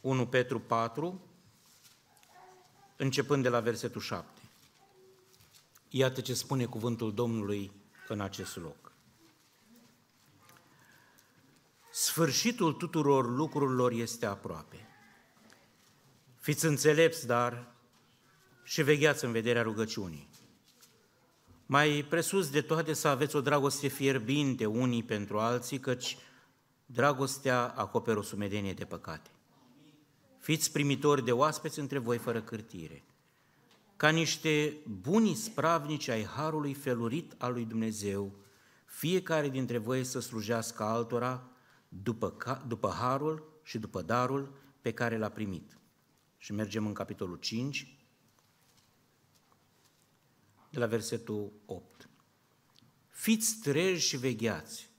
1 Petru 4, începând de la versetul 7. Iată ce spune cuvântul Domnului în acest loc. Sfârșitul tuturor lucrurilor este aproape. Fiți înțelepți, dar, și vegheați în vederea rugăciunii. Mai presus de toate să aveți o dragoste fierbinte unii pentru alții, căci dragostea acoperă o sumedenie de păcate. Fiți primitori de oaspeți între voi fără cârtire, ca niște buni spravnici ai Harului felurit al lui Dumnezeu, fiecare dintre voi să slujească altora după, după Harul și după darul pe care l-a primit. Și mergem în capitolul 5, de la versetul 8. Fiți treji și vegheați,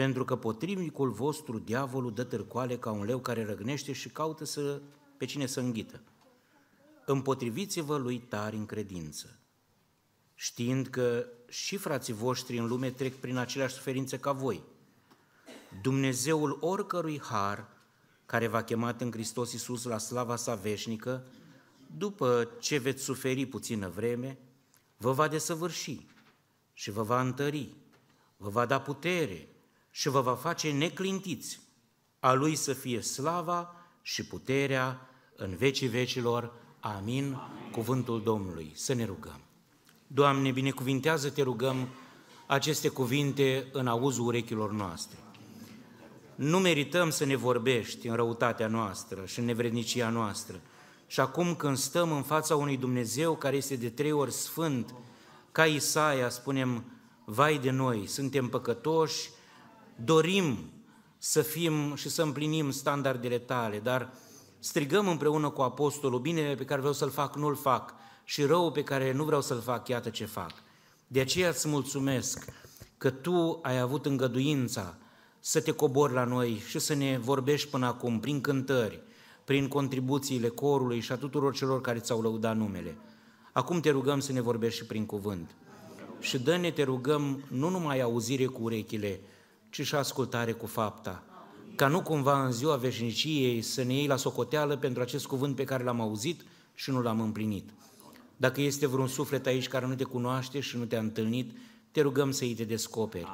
pentru că potrivnicul vostru, diavolul, dă târcoale ca un leu care răgnește și caută să, pe cine să înghită. Împotriviți-vă lui tari în credință, știind că și frații voștri în lume trec prin aceleași suferințe ca voi. Dumnezeul oricărui har, care v-a chemat în Hristos Iisus la slava sa veșnică, după ce veți suferi puțină vreme, vă va desăvârși și vă va întări, vă va da putere și vă va face neclintiți. A Lui să fie slava și puterea în vecii vecilor. Amin. Amin. Cuvântul Domnului. Să ne rugăm. Doamne, binecuvintează, te rugăm, aceste cuvinte în auzul urechilor noastre. Nu merităm să ne vorbești în răutatea noastră și în nevrednicia noastră, și acum când stăm în fața unui Dumnezeu care este de trei ori sfânt, ca Isaia spunem, vai de noi, suntem păcătoși, dorim să fim și să împlinim standardele tale, dar strigăm împreună cu apostolul, binele pe care vreau să-l fac, nu-l fac, și rău pe care nu vreau să-l fac, iată ce fac. De aceea îți mulțumesc că Tu ai avut îngăduința să te cobori la noi și să ne vorbești până acum prin cântări, prin contribuțiile corului și a tuturor celor care ți-au lăudat numele. Acum te rugăm să ne vorbești și prin cuvânt. Și dă-ne, te rugăm, nu numai auzire cu urechile, ci și ascultare cu fapta. Ca nu cumva în ziua veșniciei să ne iei la socoteală pentru acest cuvânt pe care l-am auzit și nu l-am împlinit. Dacă este vreun suflet aici care nu te cunoaște și nu te-a întâlnit, te rugăm să îi te descoperi.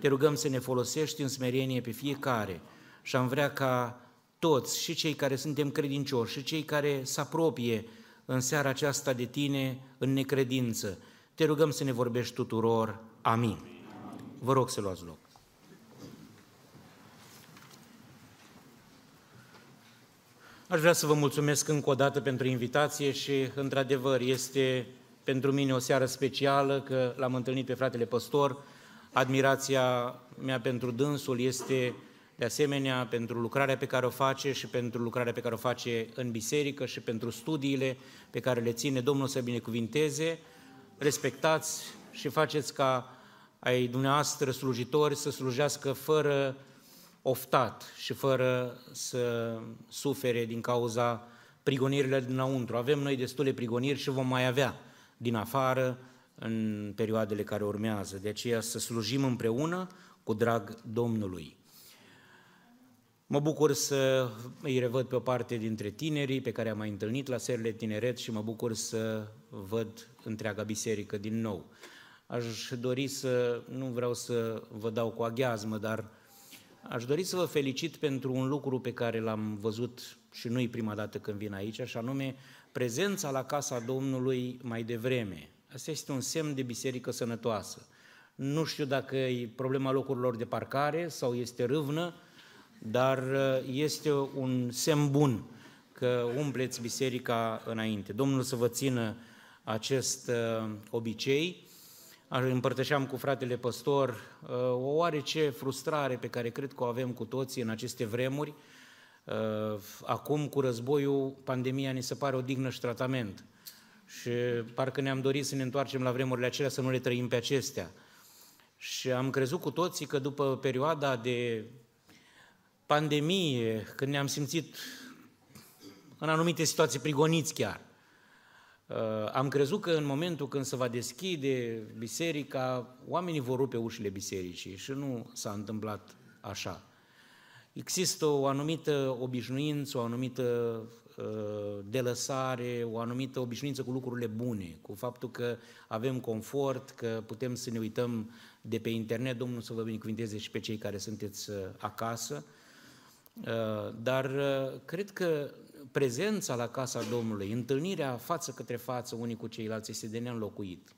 Te rugăm să ne folosești în smerenie pe fiecare și am vrea ca toți, și cei care suntem credincioși, și cei care se apropie în seara aceasta de tine în necredință. Te rugăm să ne vorbești tuturor. Amin. Vă rog să luați loc. Aș vrea să vă mulțumesc încă o dată pentru invitație și, într-adevăr, este pentru mine o seară specială că l-am întâlnit pe fratele păstor. Admirația mea pentru dânsul este de asemenea pentru lucrarea pe care o face și pentru lucrarea pe care o face în biserică și pentru studiile pe care le ține. Domnul să binecuvinteze, respectați și faceți ca ai dumneavoastră slujitori să slujească fără oftat și fără să sufere din cauza prigonirile dinăuntru. Avem noi destule prigoniri și vom mai avea din afară în perioadele care urmează. De aceea să slujim împreună cu drag Domnului. Mă bucur să îi revăd pe o parte dintre tinerii pe care am mai întâlnit la serile tineret și mă bucur să văd întreaga biserică din nou. Aș dori să, nu vreau să vă dau cu aghiazmă, dar aș dori să vă felicit pentru un lucru pe care l-am văzut și nu-i prima dată când vin aici, și anume prezența la casa Domnului mai devreme. Asta este un semn de biserică sănătoasă. Nu știu dacă e problema locurilor de parcare sau este râvnă, dar uh, este un semn bun că umpleți biserica înainte. Domnul să vă țină acest uh, obicei. Împărtășeam cu fratele păstor uh, o oarece frustrare pe care cred că o avem cu toții în aceste vremuri. Acum, cu războiul, pandemia ni se pare o dignă și tratament. Și parcă ne-am dorit să ne întoarcem la vremurile acelea, să nu le trăim pe acestea. Și am crezut cu toții că după perioada de pandemie, când ne-am simțit în anumite situații prigoniți chiar, uh, am crezut că în momentul când se va deschide biserica, oamenii vor rupe ușile bisericii și nu s-a întâmplat așa. există o anumită obișnuință, o anumită uh, delăsare, o anumită obișnuință cu lucrurile bune, cu faptul că avem confort, că putem să ne uităm de pe internet, Domnul să vă binecuvinteze și pe cei care sunteți uh, acasă, uh, dar cred că prezența la casa Domnului, întâlnirea față către față unii cu ceilalți este de neînlocuit.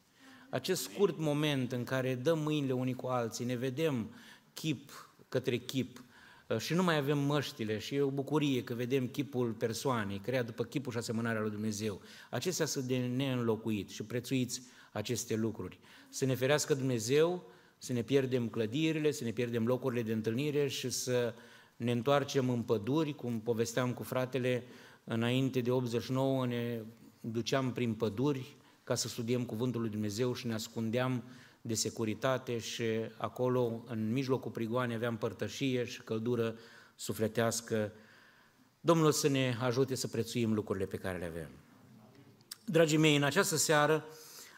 Acest scurt moment în care dăm mâinile unii cu alții, ne vedem chip către chip uh, și nu mai avem măștile și e o bucurie că vedem chipul persoanei, creat după chipul și asemănarea lui Dumnezeu. Acestea sunt de neînlocuit și prețuiți aceste lucruri. Să ne ferească Dumnezeu, să ne pierdem clădirile, să ne pierdem locurile de întâlnire și să ne întoarcem în păduri, cum povesteam cu fratele, înainte de 89 ne duceam prin păduri ca să studiem Cuvântul lui Dumnezeu și ne ascundeam de securitate și acolo, în mijlocul prigoane, aveam părtășie și căldură sufletească. Domnul să ne ajute să prețuim lucrurile pe care le avem. Dragii mei, în această seară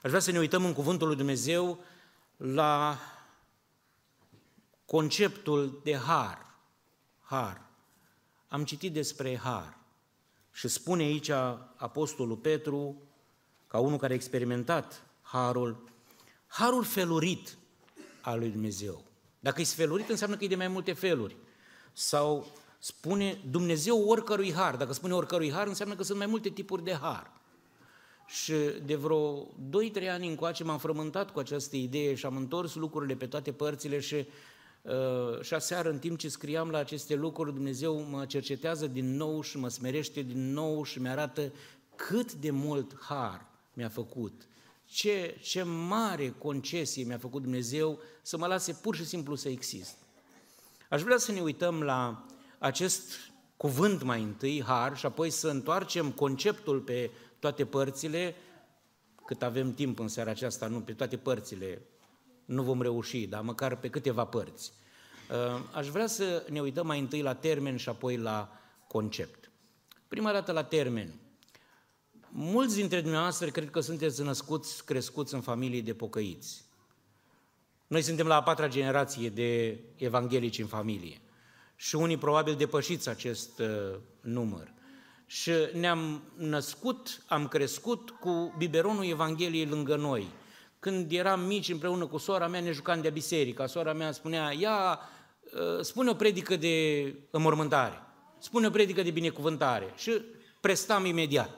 aș vrea să ne uităm în Cuvântul lui Dumnezeu la conceptul de har. Har. Am citit despre har. Și spune aici Apostolul Petru, ca unul care a experimentat harul, harul felurit al lui Dumnezeu. Dacă e felurit, înseamnă că e de mai multe feluri. Sau spune Dumnezeu oricărui har. Dacă spune oricărui har, înseamnă că sunt mai multe tipuri de har. Și de vreo 2-3 ani încoace m-am frământat cu această idee și am întors lucrurile pe toate părțile și Uh, și aseară, în timp ce scriam la aceste lucruri, Dumnezeu mă cercetează din nou și mă smerește din nou și mi-arată cât de mult har mi-a făcut. Ce, ce mare concesie mi-a făcut Dumnezeu să mă lase pur și simplu să exist. Aș vrea să ne uităm la acest cuvânt mai întâi, har, și apoi să întoarcem conceptul pe toate părțile, cât avem timp în seara aceasta, nu pe toate părțile, nu vom reuși, dar măcar pe câteva părți. Uh, aș vrea să ne uităm mai întâi la termen și apoi la concept. Prima dată la termen. Mulți dintre dumneavoastră cred că sunteți născuți, crescuți în familii de pocăiți. Noi suntem la a patra generație de evanghelici în familie și unii probabil depășiți acest uh, număr. Și ne-am născut, am crescut cu biberonul Evangheliei lângă noi – când eram mici împreună cu sora mea, ne jucam de biserică. Sora mea spunea, ia, ă, spune o predică de înmormântare, spune o predică de binecuvântare și prestam imediat.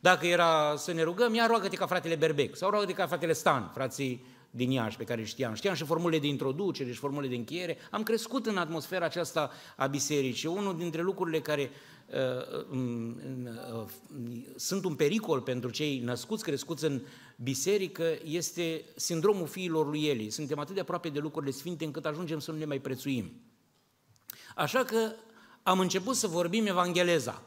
Dacă era să ne rugăm, ia roagă-te ca fratele Berbec sau roagă-te ca fratele Stan, frații din Iași pe care știam. Știam și formule de introducere și formule de încheiere. Am crescut în atmosfera aceasta a bisericii. Unul dintre lucrurile care uh, uh, uh, sunt un pericol pentru cei născuți, crescuți în biserică, este sindromul fiilor lui Eli. Suntem atât de aproape de lucrurile sfinte încât ajungem să nu le mai prețuim. Așa că am început să vorbim evangheleza.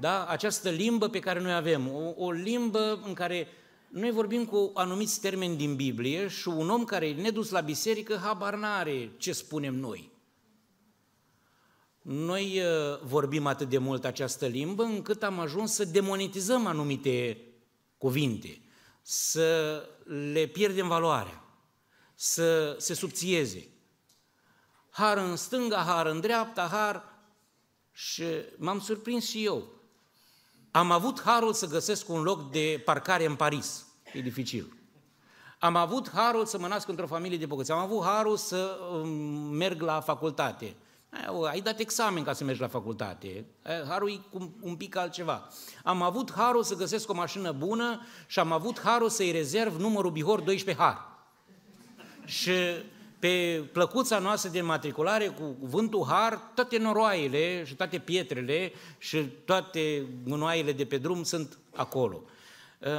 Da? Această limbă pe care noi avem, o, o limbă în care noi vorbim cu anumiți termeni din Biblie și un om care e nedus la biserică habar n-are ce spunem noi. Noi uh, vorbim atât de mult această limbă încât am ajuns să demonetizăm anumite cuvinte, să le pierdem valoarea, să se subțieze. Har în stânga, har în dreapta, har... Și m-am surprins și eu. Am avut harul să găsesc un loc de parcare în Paris. E dificil. Am avut harul să mă nasc într-o familie de bogăți. Am avut harul să um, merg la facultate. Ai dat examen ca să mergi la facultate. Harul e un pic altceva. Am avut harul să găsesc o mașină bună și am avut harul să-i rezerv numărul Bihor 12 har. Și pe plăcuța noastră de matriculare cu cuvântul har, toate noroaiele și toate pietrele și toate gunoaiele de pe drum sunt acolo. Uh,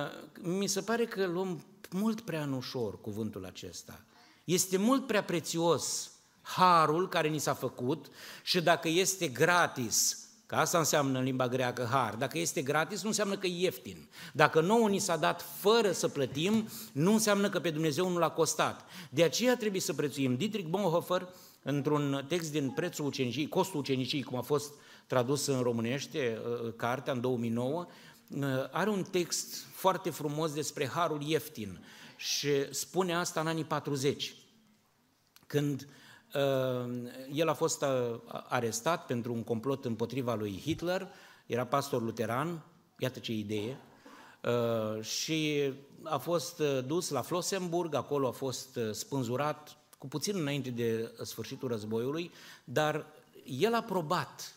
mi se pare că luăm mult prea în ușor cuvântul acesta. Este mult prea prețios harul care ni s-a făcut și dacă este gratis, Că asta înseamnă în limba greacă har. Dacă este gratis, nu înseamnă că e ieftin. Dacă nouă ni s-a dat fără să plătim, nu înseamnă că pe Dumnezeu nu l-a costat. De aceea trebuie să prețuim. Dietrich Bonhoeffer, într-un text din Prețul ucenicii, Costul ucenicii, cum a fost tradus în românește, uh, cartea în 2009, uh, are un text foarte frumos despre harul ieftin și spune asta în anii 40, când El a fost arestat pentru un complot împotriva lui Hitler, era pastor luteran, iată ce idee, și a fost dus la Flossenburg, acolo a fost spânzurat cu puțin înainte de sfârșitul războiului, dar el a probat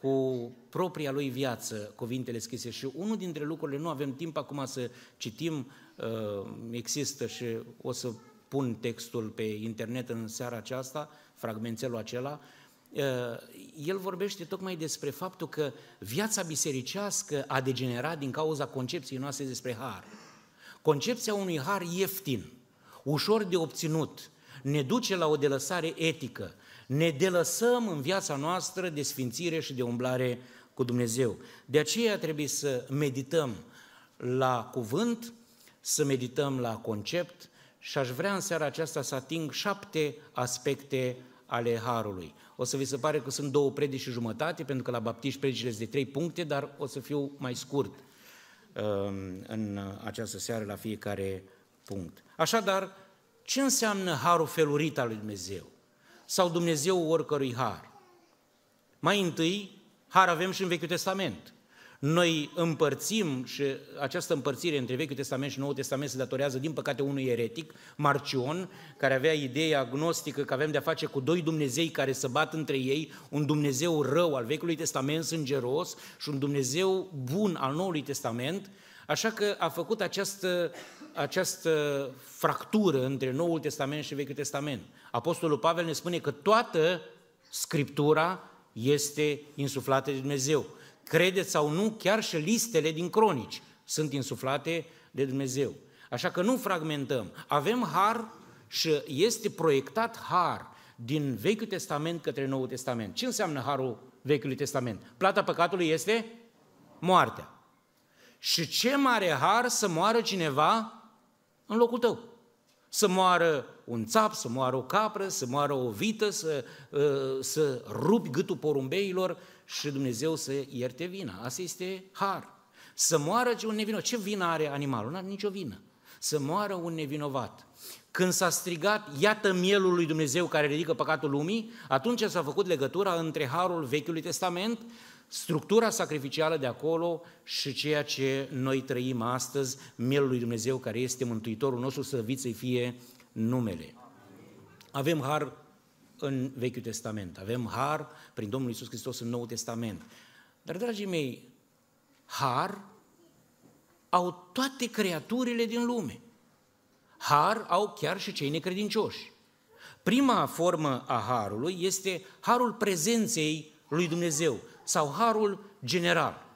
cu propria lui viață cuvintele scrise și unul dintre lucrurile, nu avem timp acum să citim, există și o să pun textul pe internet în seara aceasta, fragmentelul acela, el vorbește tocmai despre faptul că viața bisericească a degenerat din cauza concepției noastre despre har. Concepția unui har ieftin, ușor de obținut, ne duce la o delăsare etică, ne delăsăm în viața noastră de sfințire și de umblare cu Dumnezeu. De aceea trebuie să medităm la cuvânt, să medităm la concept și aș vrea în seara aceasta să ating șapte aspecte ale Harului. O să vi se pare că sunt două predici și jumătate, pentru că la baptiști predicile de trei puncte, dar o să fiu mai scurt um, în această seară la fiecare punct. Așadar, ce înseamnă harul felurit al lui Dumnezeu? Sau Dumnezeu oricărui har? Mai întâi, har avem și în Vechiul Testament. Noi împărțim și această împărțire între Vechiul Testament și Noul Testament se datorează, din păcate, unui eretic, Marcion, care avea ideea agnostică că avem de-a face cu doi Dumnezei care se bat între ei, un Dumnezeu rău al Vechiului Testament, sângeros, și un Dumnezeu bun al Noului Testament, așa că a făcut această, această fractură între Noul Testament și Vechiul Testament. Apostolul Pavel ne spune că toată Scriptura este insuflată de Dumnezeu. Credeți sau nu, chiar și listele din cronici sunt insuflate de Dumnezeu. Așa că nu fragmentăm. Avem har și este proiectat har din Vechiul Testament către Noul Testament. Ce înseamnă harul Vechiului Testament? Plata păcatului este moartea. Și ce mare har să moară cineva în locul tău. Să moară un țap, să moară o capră, să moară o vită, să, ă, să rupi gâtul porumbeilor și Dumnezeu să ierte vina. Asta este har. Să moară un nevinovat. Ce vină are animalul? Nu are nicio vină. Să moară un nevinovat. Când s-a strigat, iată mielul lui Dumnezeu care ridică păcatul lumii, atunci s-a făcut legătura între harul Vechiului Testament, structura sacrificială de acolo și ceea ce noi trăim astăzi, mielul lui Dumnezeu care este Mântuitorul nostru, să să-i fie numele. Avem har în Vechiul Testament, avem har prin Domnul Isus Hristos în Noul Testament. Dar, dragii mei, har au toate creaturile din lume. Har au chiar și cei necredincioși. Prima formă a harului este harul prezenței lui Dumnezeu sau harul general.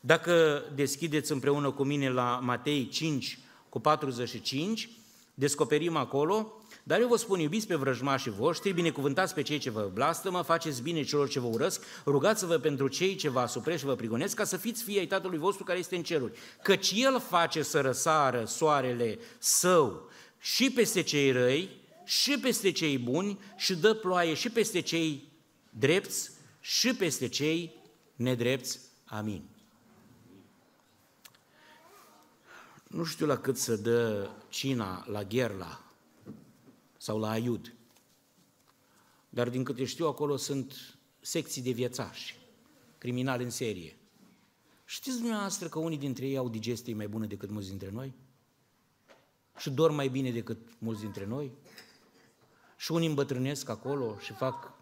Dacă deschideți împreună cu mine la Matei 5 cu 45, descoperim acolo, dar eu vă spun, iubiți pe vrăjmașii voștri, binecuvântați pe cei ce vă blastămă, faceți bine celor ce vă urăsc, rugați-vă pentru cei ce vă asupresc și vă prigonesc, ca să fiți fii ai Tatălui vostru care este în ceruri. Căci El face să răsară soarele său și peste cei răi, și peste cei buni, și dă ploaie și peste cei drepți, și peste cei nedrepți. Amin. Nu știu la cât să dă cina la Gherla sau la Aiud, dar din câte știu acolo sunt secții de viețași, criminali în serie. Știți dumneavoastră că unii dintre ei au digestie mai bună decât mulți dintre noi? Și dorm mai bine decât mulți dintre noi? Și unii îmbătrânesc acolo și fac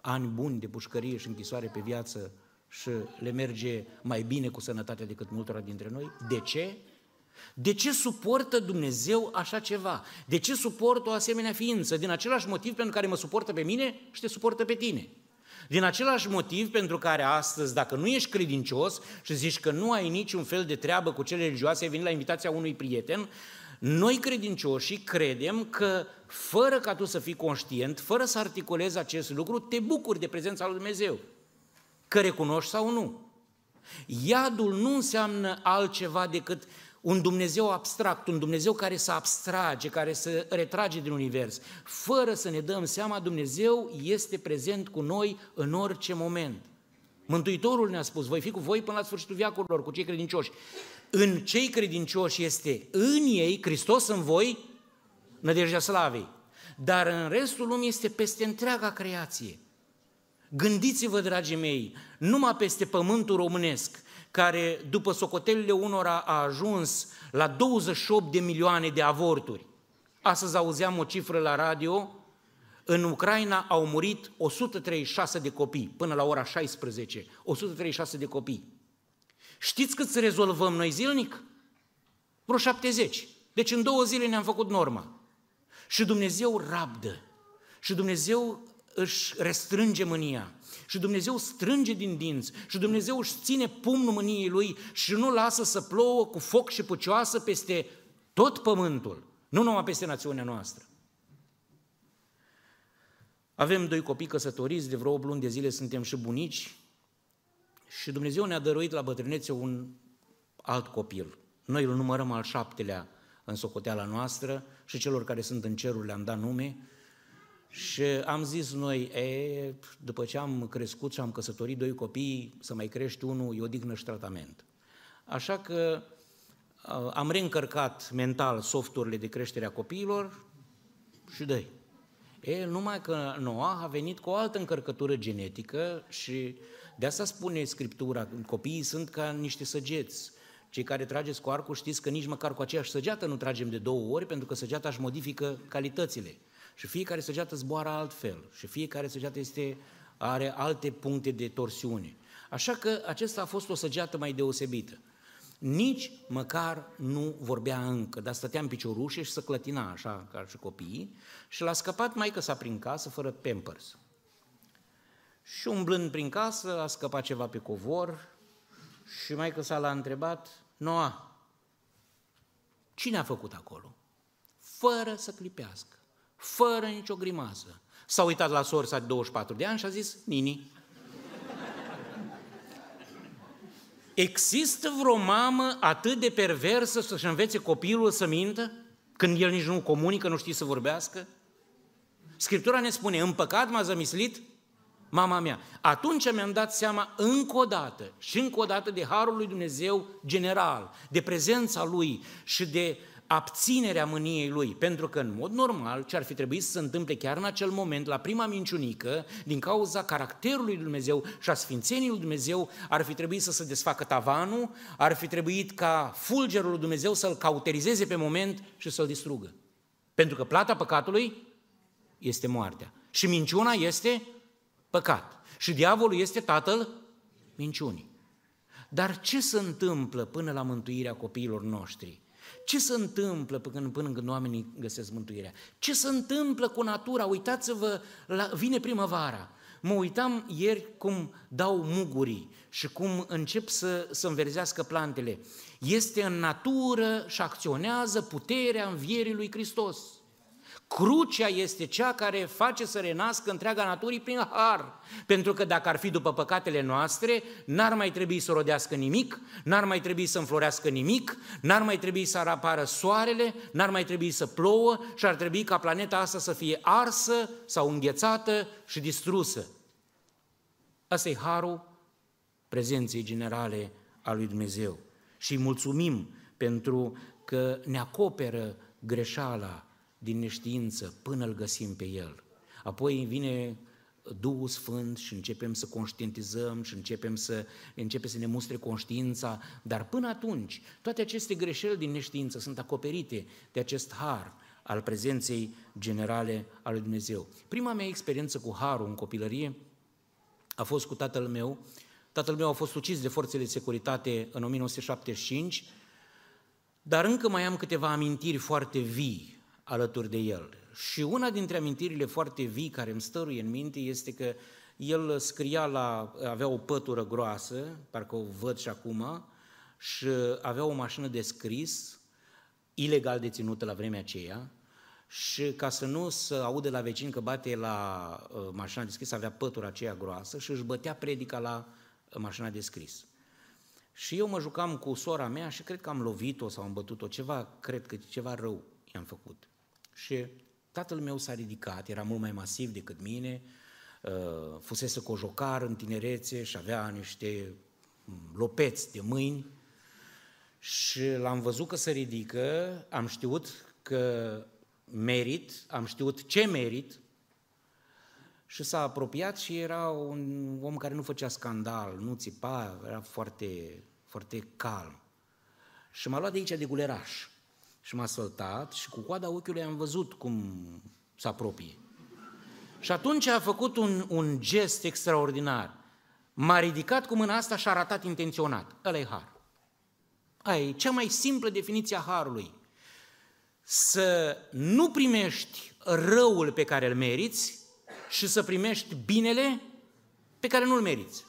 ani buni de pușcărie și închisoare pe viață și le merge mai bine cu sănătatea decât multora dintre noi? De ce? De ce suportă Dumnezeu așa ceva? De ce suportă o asemenea ființă? Din același motiv pentru care mă suportă pe mine și te suportă pe tine. Din același motiv pentru care astăzi, dacă nu ești credincios și zici că nu ai niciun fel de treabă cu cele religioase, ai venit la invitația unui prieten, noi credincioșii credem că fără ca tu să fii conștient, fără să articulezi acest lucru, te bucuri de prezența lui Dumnezeu. Că recunoști sau nu. Iadul nu înseamnă altceva decât un Dumnezeu abstract, un Dumnezeu care să abstrage, care să retrage din univers. Fără să ne dăm seama, Dumnezeu este prezent cu noi în orice moment. Mântuitorul ne-a spus, voi fi cu voi până la sfârșitul viacurilor, cu cei credincioși. În cei credincioși este în ei, Hristos în voi, nădejdea slavei. dar în restul lumii este peste întreaga creație. Gândiți-vă, dragii mei, numai peste pământul românesc, care după socotelile unora a ajuns la 28 de milioane de avorturi. Astăzi auzeam o cifră la radio, în Ucraina au murit 136 de copii, până la ora 16, 136 de copii. Știți cât să rezolvăm noi zilnic? Vreo 70. Deci în două zile ne-am făcut norma. Și Dumnezeu rabdă. Și Dumnezeu își restrânge mânia. Și Dumnezeu strânge din dinți. Și Dumnezeu își ține pumnul mâniei Lui și nu lasă să plouă cu foc și pucioasă peste tot pământul. Nu numai peste națiunea noastră. Avem doi copii căsătoriți, de vreo 8 luni de zile suntem și bunici și Dumnezeu ne-a dăruit la bătrânețe un alt copil. Noi îl numărăm al șaptelea în socoteala noastră și celor care sunt în ceruri le-am dat nume. Și am zis noi, e, după ce am crescut și am căsătorit doi copii, să mai crești unul, e o dignă și tratament. Așa că am reîncărcat mental softurile de creștere a copiilor și dă E, numai că Noah a venit cu o altă încărcătură genetică și de asta spune Scriptura, copiii sunt ca niște săgeți. Cei care trageți cu arcul știți că nici măcar cu aceeași săgeată nu tragem de două ori, pentru că săgeata își modifică calitățile. Și fiecare săgeată zboară altfel și fiecare săgeată este, are alte puncte de torsiune. Așa că acesta a fost o săgeată mai deosebită. Nici măcar nu vorbea încă, dar stătea în piciorușe și să clătina așa ca și copiii și l-a scăpat mai că s-a prin casă fără pampers. Și umblând prin casă a scăpat ceva pe covor și mai că s-a l-a întrebat, Noa, cine a făcut acolo? Fără să clipească, fără nicio grimasă. S-a uitat la sorsa de 24 de ani și a zis, Nini. Există vreo mamă atât de perversă să-și învețe copilul să mintă? Când el nici nu comunică, nu știe să vorbească? Scriptura ne spune, în păcat m-a zămislit mama mea. Atunci mi-am dat seama încă o dată și încă o dată de Harul lui Dumnezeu general, de prezența Lui și de abținerea mâniei lui, pentru că în mod normal ce ar fi trebuit să se întâmple chiar în acel moment, la prima minciunică, din cauza caracterului lui Dumnezeu și a sfințenii lui Dumnezeu, ar fi trebuit să se desfacă tavanul, ar fi trebuit ca fulgerul lui Dumnezeu să-l cauterizeze pe moment și să-l distrugă. Pentru că plata păcatului este moartea. Și minciuna este păcat. Și diavolul este tatăl minciunii. Dar ce se întâmplă până la mântuirea copiilor noștri? Ce se întâmplă până, până când oamenii găsesc mântuirea? Ce se întâmplă cu natura? Uitați-vă, la, vine primăvara. Mă uitam ieri cum dau mugurii și cum încep să, să înverzească plantele. Este în natură și acționează puterea învierii lui Hristos. Crucea este cea care face să renască întreaga naturii prin har. Pentru că dacă ar fi după păcatele noastre, n-ar mai trebui să rodească nimic, n-ar mai trebui să înflorească nimic, n-ar mai trebui să apară soarele, n-ar mai trebui să plouă și ar trebui ca planeta asta să fie arsă sau înghețată și distrusă. Asta e harul prezenței generale a lui Dumnezeu. Și îi mulțumim pentru că ne acoperă greșeala din neștiință până îl găsim pe El. Apoi vine Duhul Sfânt și începem să conștientizăm și începem să, începe să ne mustre conștiința, dar până atunci toate aceste greșeli din neștiință sunt acoperite de acest har al prezenței generale a lui Dumnezeu. Prima mea experiență cu harul în copilărie a fost cu tatăl meu. Tatăl meu a fost ucis de forțele de securitate în 1975, dar încă mai am câteva amintiri foarte vii alături de el. Și una dintre amintirile foarte vii care îmi stăruie în minte este că el scria la, avea o pătură groasă, parcă o văd și acum, și avea o mașină de scris, ilegal deținută la vremea aceea, și ca să nu să aude la vecin că bate la uh, mașina de scris, avea pătura aceea groasă și își bătea predica la uh, mașina de scris. Și eu mă jucam cu sora mea și cred că am lovit-o sau am bătut-o, ceva, cred că ceva rău i-am făcut. Și tatăl meu s-a ridicat, era mult mai masiv decât mine, uh, fusese cojocar în tinerețe și avea niște lopeți de mâini și l-am văzut că se ridică, am știut că merit, am știut ce merit și s-a apropiat și era un om care nu făcea scandal, nu țipa, era foarte, foarte calm. Și m-a luat de aici de guleraș și m-a săltat și cu coada ochiului am văzut cum se apropie. Și atunci a făcut un, un gest extraordinar. M-a ridicat cu mâna asta și a arătat intenționat. Ăla e har. Aia e cea mai simplă definiție a harului. Să nu primești răul pe care îl meriți și să primești binele pe care nu-l meriți.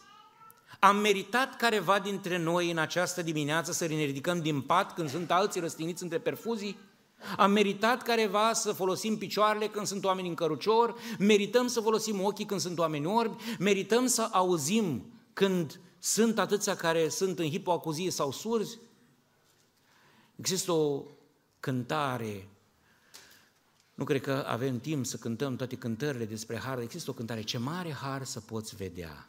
Am meritat careva dintre noi în această dimineață să ne ridicăm din pat când sunt alții răstigniți între perfuzii? Am meritat careva să folosim picioarele când sunt oameni în cărucior, merităm să folosim ochii când sunt oameni orbi, merităm să auzim când sunt atâția care sunt în hipoacuzie sau surzi. Există o cântare, nu cred că avem timp să cântăm toate cântările despre har, există o cântare, ce mare har să poți vedea.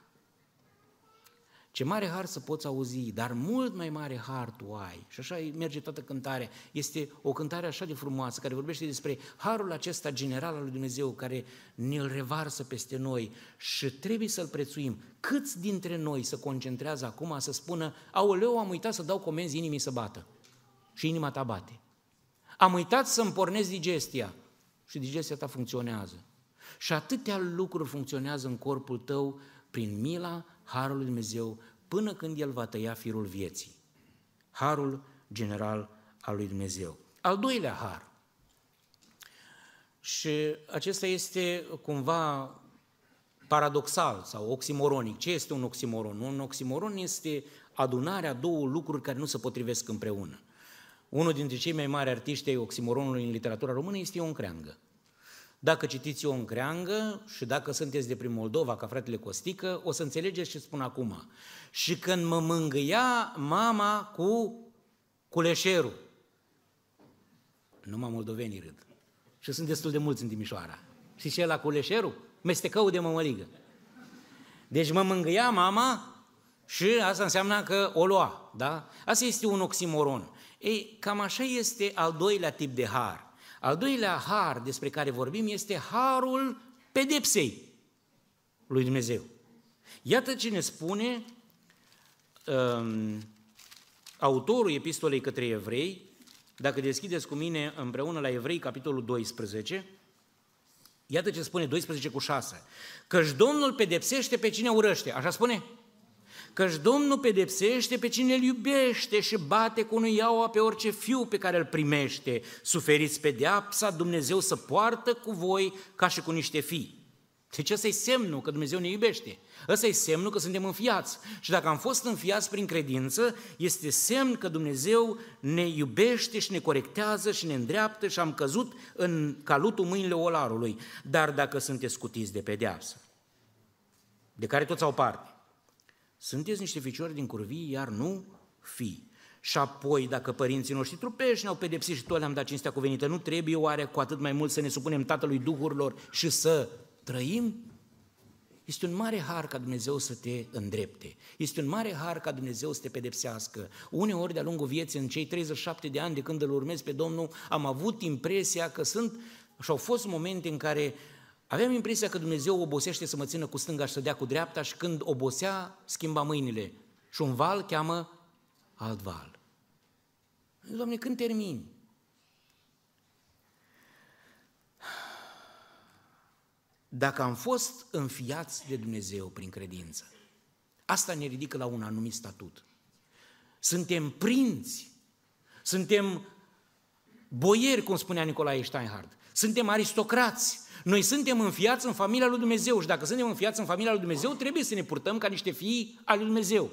Ce mare har să poți auzi, dar mult mai mare har tu ai. Și așa merge toată cântarea. Este o cântare așa de frumoasă, care vorbește despre harul acesta general al lui Dumnezeu, care ne-l revarsă peste noi și trebuie să-l prețuim. Câți dintre noi se concentrează acum să spună, aoleu, am uitat să dau comenzi inimii să bată. Și inima ta bate. Am uitat să-mi pornesc digestia. Și digestia ta funcționează. Și atâtea lucruri funcționează în corpul tău prin mila harul lui Dumnezeu până când El va tăia firul vieții. Harul general al lui Dumnezeu. Al doilea har. Și acesta este cumva paradoxal sau oximoronic. Ce este un oximoron? Un oximoron este adunarea două lucruri care nu se potrivesc împreună. Unul dintre cei mai mari artiști ai oximoronului în literatura română este Ion Creangă. Dacă citiți o încreangă și dacă sunteți de prin Moldova, ca fratele Costică, o să înțelegeți ce spun acum. Și când mă mângâia mama cu culeșerul, numai moldovenii râd. Și sunt destul de mulți în Timișoara. Și ce la culeșerul? Mestecău de mămăligă. Deci mă mângâia mama și asta înseamnă că o lua. Da? Asta este un oximoron. Ei, cam așa este al doilea tip de har. Al doilea har despre care vorbim este harul pedepsei lui Dumnezeu. Iată ce ne spune um, autorul epistolei către evrei, dacă deschideți cu mine împreună la Evrei, capitolul 12, iată ce spune 12 cu 6. Căci Domnul pedepsește pe cine urăște, așa spune? Căci Domnul pedepsește pe cine îl iubește și bate cu unui iaua pe orice fiu pe care îl primește. Suferiți pedeapsa, Dumnezeu să poartă cu voi ca și cu niște fii. Deci ăsta e semnul că Dumnezeu ne iubește. Ăsta e semnul că suntem înfiați. Și dacă am fost înfiați prin credință, este semn că Dumnezeu ne iubește și ne corectează și ne îndreaptă și am căzut în calutul mâinile olarului. Dar dacă sunteți scutiți de pedeapsă, de care toți au parte, sunteți niște ficiori din curvii, iar nu fi. Și apoi, dacă părinții noștri trupești ne-au pedepsit și tot le-am dat cinstea cuvenită, nu trebuie oare cu atât mai mult să ne supunem Tatălui Duhurilor și să trăim? Este un mare har ca Dumnezeu să te îndrepte. Este un mare har ca Dumnezeu să te pedepsească. Uneori, de-a lungul vieții, în cei 37 de ani de când îl urmez pe Domnul, am avut impresia că sunt și au fost momente în care Aveam impresia că Dumnezeu obosește să mă țină cu stânga și să dea cu dreapta și când obosea, schimba mâinile. Și un val cheamă alt val. Doamne, când termini? Dacă am fost înfiați de Dumnezeu prin credință, asta ne ridică la un anumit statut. Suntem prinți, suntem boieri, cum spunea Nicolae Steinhardt, suntem aristocrați, noi suntem înfiați în familia lui Dumnezeu și dacă suntem înfiați în familia lui Dumnezeu, trebuie să ne purtăm ca niște fii al lui Dumnezeu.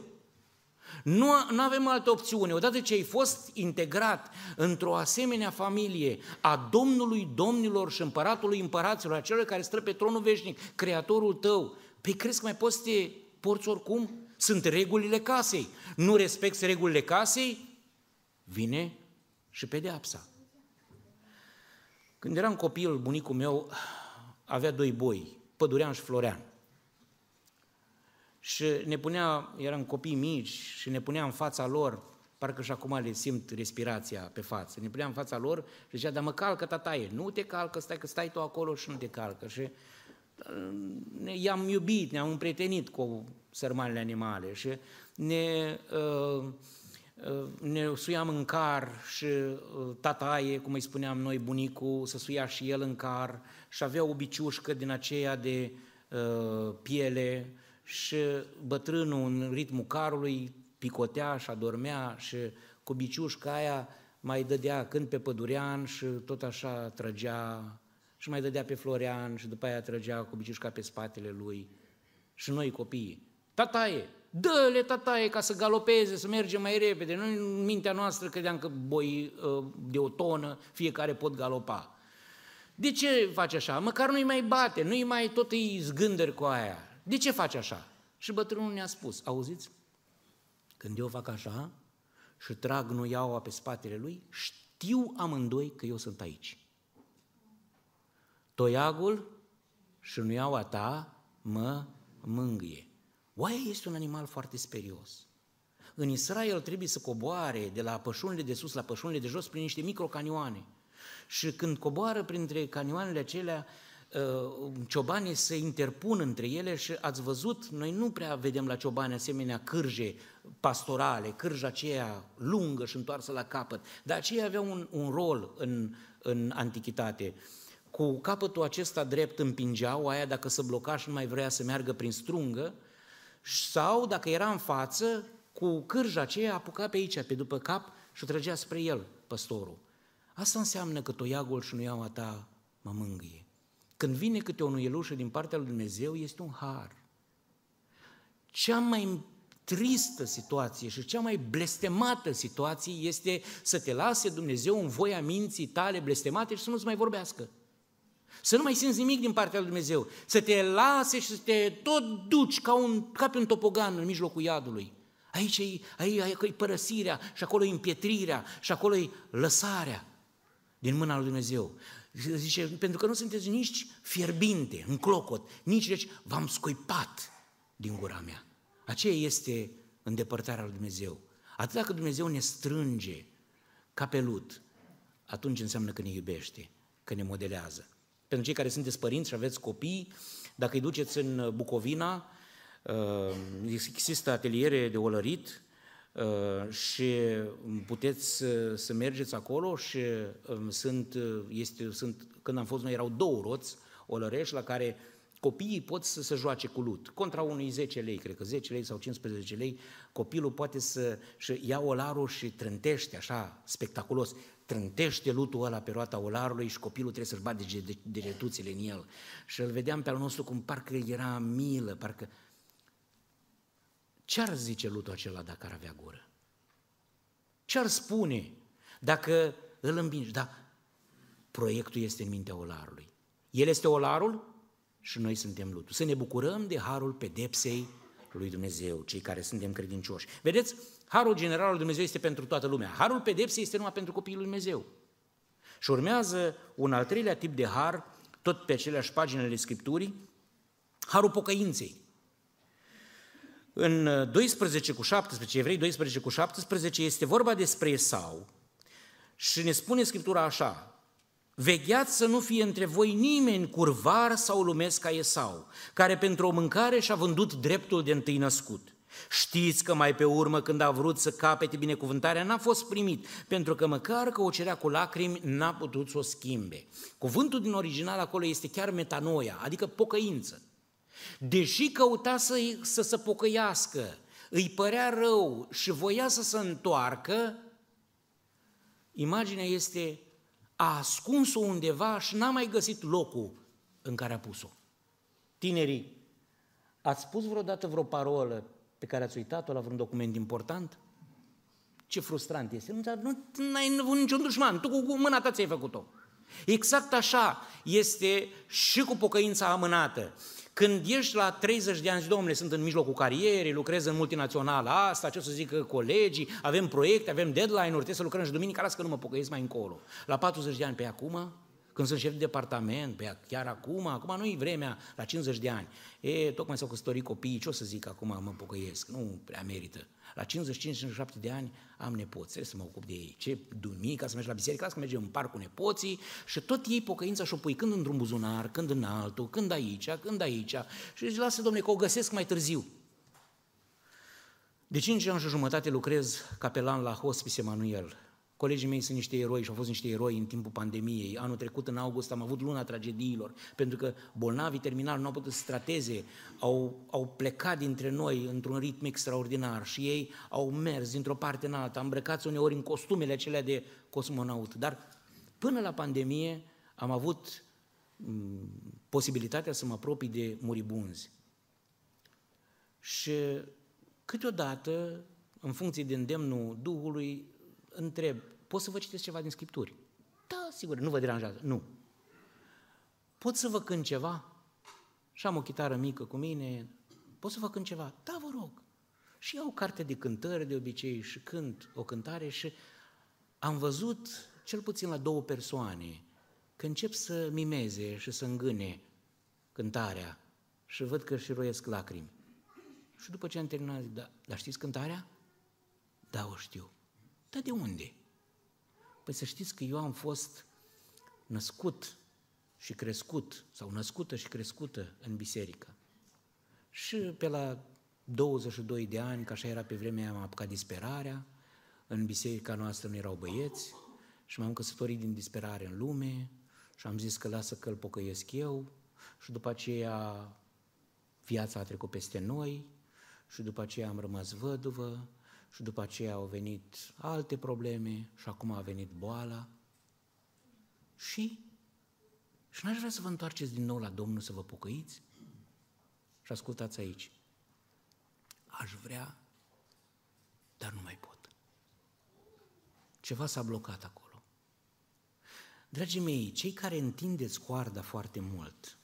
Nu, nu avem altă opțiune. Odată ce ai fost integrat într-o asemenea familie a Domnului Domnilor și Împăratului Împăraților, a celor care stă pe tronul veșnic, Creatorul tău, pe crezi că mai poți să te porți oricum? Sunt regulile casei. Nu respecti regulile casei, vine și pedeapsa. Când eram copil, bunicul meu avea doi boi, Pădurean și Florean. Și ne punea, eram copii mici și ne punea în fața lor parcă și acum le simt respirația pe față. Ne puneam în fața lor și zicea, dar mă calcă tataie, nu te calcă, stai că stai tu acolo și nu te calcă. Și uh, i-am iubit, ne-am împrietenit cu sărmanele animale și ne, uh, uh, ne suiam în car și uh, tataie, cum îi spuneam noi, bunicul, să suia și el în car și avea o biciușcă din aceea de uh, piele și bătrânul în ritmul carului picotea și adormea și cu biciușca aia mai dădea când pe pădurean și tot așa trăgea și mai dădea pe Florian și după aia trăgea cu biciușca pe spatele lui. Și noi copiii, tataie, dă-le tataie ca să galopeze, să mergem mai repede. Noi în mintea noastră credeam că boi ă, de o tonă, fiecare pot galopa. De ce face așa? Măcar nu-i mai bate, nu-i mai tot îi zgândări cu aia. De ce face așa? Și bătrânul ne-a spus, auziți? Când eu fac așa și trag nuiaua pe spatele lui, știu amândoi că eu sunt aici. Toiagul și nuiaua ta mă mângâie. Oaia este un animal foarte sperios. În Israel trebuie să coboare de la pășunile de sus la pășunile de jos prin niște microcanioane. Și când coboară printre canioanele acelea, uh, ciobanii se interpun între ele și ați văzut, noi nu prea vedem la ciobani asemenea cârje pastorale, cârja aceea lungă și întoarsă la capăt, dar aceia aveau un, un rol în, în antichitate. Cu capătul acesta drept împingeau, aia dacă se bloca și nu mai vrea să meargă prin strungă, sau dacă era în față, cu cârja aceea apuca pe aici, pe după cap și o trăgea spre el, păstorul. Asta înseamnă că toiagul și nuiaua ta mă mângâie. Când vine câte o nuielușă din partea lui Dumnezeu, este un har. Cea mai tristă situație și cea mai blestemată situație este să te lase Dumnezeu în voia minții tale blestemate și să nu-ți mai vorbească. Să nu mai simți nimic din partea lui Dumnezeu. Să te lase și să te tot duci ca, un, ca pe un topogan în mijlocul iadului. Aici e, aici e părăsirea și acolo e împietrirea și acolo e lăsarea din mâna lui Dumnezeu. Zice, pentru că nu sunteți nici fierbinte, în clocot, nici deci v-am scuipat din gura mea. Aceea este îndepărtarea lui Dumnezeu. Atât dacă Dumnezeu ne strânge ca pe lut, atunci înseamnă că ne iubește, că ne modelează. Pentru cei care sunteți părinți și aveți copii, dacă îi duceți în Bucovina, uh, există ateliere de olărit uh, și puteți să mergeți acolo și um, sunt, este, sunt, când am fost noi erau două roți olărești la care copiii pot să se joace cu lut. Contra unui 10 lei, cred că 10 lei sau 15 lei, copilul poate să și ia olarul și trântește așa spectaculos trântește lutul ăla pe roata olarului și copilul trebuie să-și bate degetuțele în el. Și îl vedeam pe al nostru cum parcă era milă, parcă... Ce ar zice lutul acela dacă ar avea gură? Ce ar spune dacă îl îmbingi? Da, proiectul este în mintea olarului. El este olarul și noi suntem lutul. Să ne bucurăm de harul pedepsei lui Dumnezeu, cei care suntem credincioși. Vedeți, harul general al Dumnezeu este pentru toată lumea. Harul pedepsei este numai pentru copiii lui Dumnezeu. Și urmează un al treilea tip de har, tot pe aceleași pagini ale Scripturii, harul pocăinței. În 12 cu 17, Evrei 12 cu 17, este vorba despre Esau și ne spune Scriptura așa, Vegheați să nu fie între voi nimeni curvar sau lumesc ca Esau, care pentru o mâncare și-a vândut dreptul de întâi născut. Știți că mai pe urmă, când a vrut să capete binecuvântarea, n-a fost primit, pentru că măcar că o cerea cu lacrimi, n-a putut să o schimbe. Cuvântul din original acolo este chiar metanoia, adică pocăință. Deși căuta să, să se pocăiască, îi părea rău și voia să se întoarcă, imaginea este a ascuns-o undeva și n-a mai găsit locul în care a pus-o. Tinerii, ați spus vreodată vreo parolă pe care ați uitat-o la vreun document important? Ce frustrant este. Nu, nu ai niciun dușman, tu cu mâna ta ți-ai făcut-o. Exact așa este și cu pocăința amânată. Când ești la 30 de ani, zi, domnule, sunt în mijlocul carierei, lucrez în multinațională asta, ce să zică colegii, avem proiecte, avem deadline-uri, trebuie să lucrăm și duminica, las că nu mă pocăiesc mai încolo. La 40 de ani, pe acum, când sunt șef de departament, pe chiar acum, acum nu e vremea, la 50 de ani. E, tocmai s-au căsătorit copiii, ce o să zic acum, mă pocăiesc, nu prea merită. La 55-57 de ani am nepoți, trebuie să mă ocup de ei. Ce duminica să mergi la biserică, las că mergem în parc cu nepoții și tot ei pocăința și o pui când într-un buzunar, când în altul, când aici, când aici. Și zici, lasă, domne, că o găsesc mai târziu. De 5 ani și jumătate lucrez capelan la Hospice Emanuel. Colegii mei sunt niște eroi și au fost niște eroi în timpul pandemiei. Anul trecut, în august, am avut luna tragediilor, pentru că bolnavii terminali nu au putut să trateze, au, au plecat dintre noi într-un ritm extraordinar și ei au mers dintr-o parte în alta, îmbrăcați uneori în costumele acelea de cosmonaut. Dar până la pandemie am avut m- posibilitatea să mă apropii de muribunzi. Și câteodată, în funcție de îndemnul Duhului, întreb, pot să vă citesc ceva din Scripturi? Da, sigur, nu vă deranjează. Nu. Pot să vă cânt ceva? Și am o chitară mică cu mine, pot să vă cânt ceva? Da, vă rog. Și iau carte de cântări de obicei și cânt o cântare și am văzut, cel puțin la două persoane, că încep să mimeze și să îngâne cântarea și văd că și roiesc lacrimi. Și după ce am terminat, zic, da, dar știți cântarea? Da, o știu. Dar de unde? Păi să știți că eu am fost născut și crescut, sau născută și crescută în biserică. Și pe la 22 de ani, că așa era pe vremea am apucat disperarea, în biserica noastră nu erau băieți și m-am căsătorit din disperare în lume și am zis că lasă că îl pocăiesc eu și după aceea viața a trecut peste noi și după aceea am rămas văduvă și după aceea au venit alte probleme și acum a venit boala. Și? Și n-aș vrea să vă întoarceți din nou la Domnul să vă pocăiți? Și ascultați aici. Aș vrea, dar nu mai pot. Ceva s-a blocat acolo. Dragii mei, cei care întindeți coarda foarte mult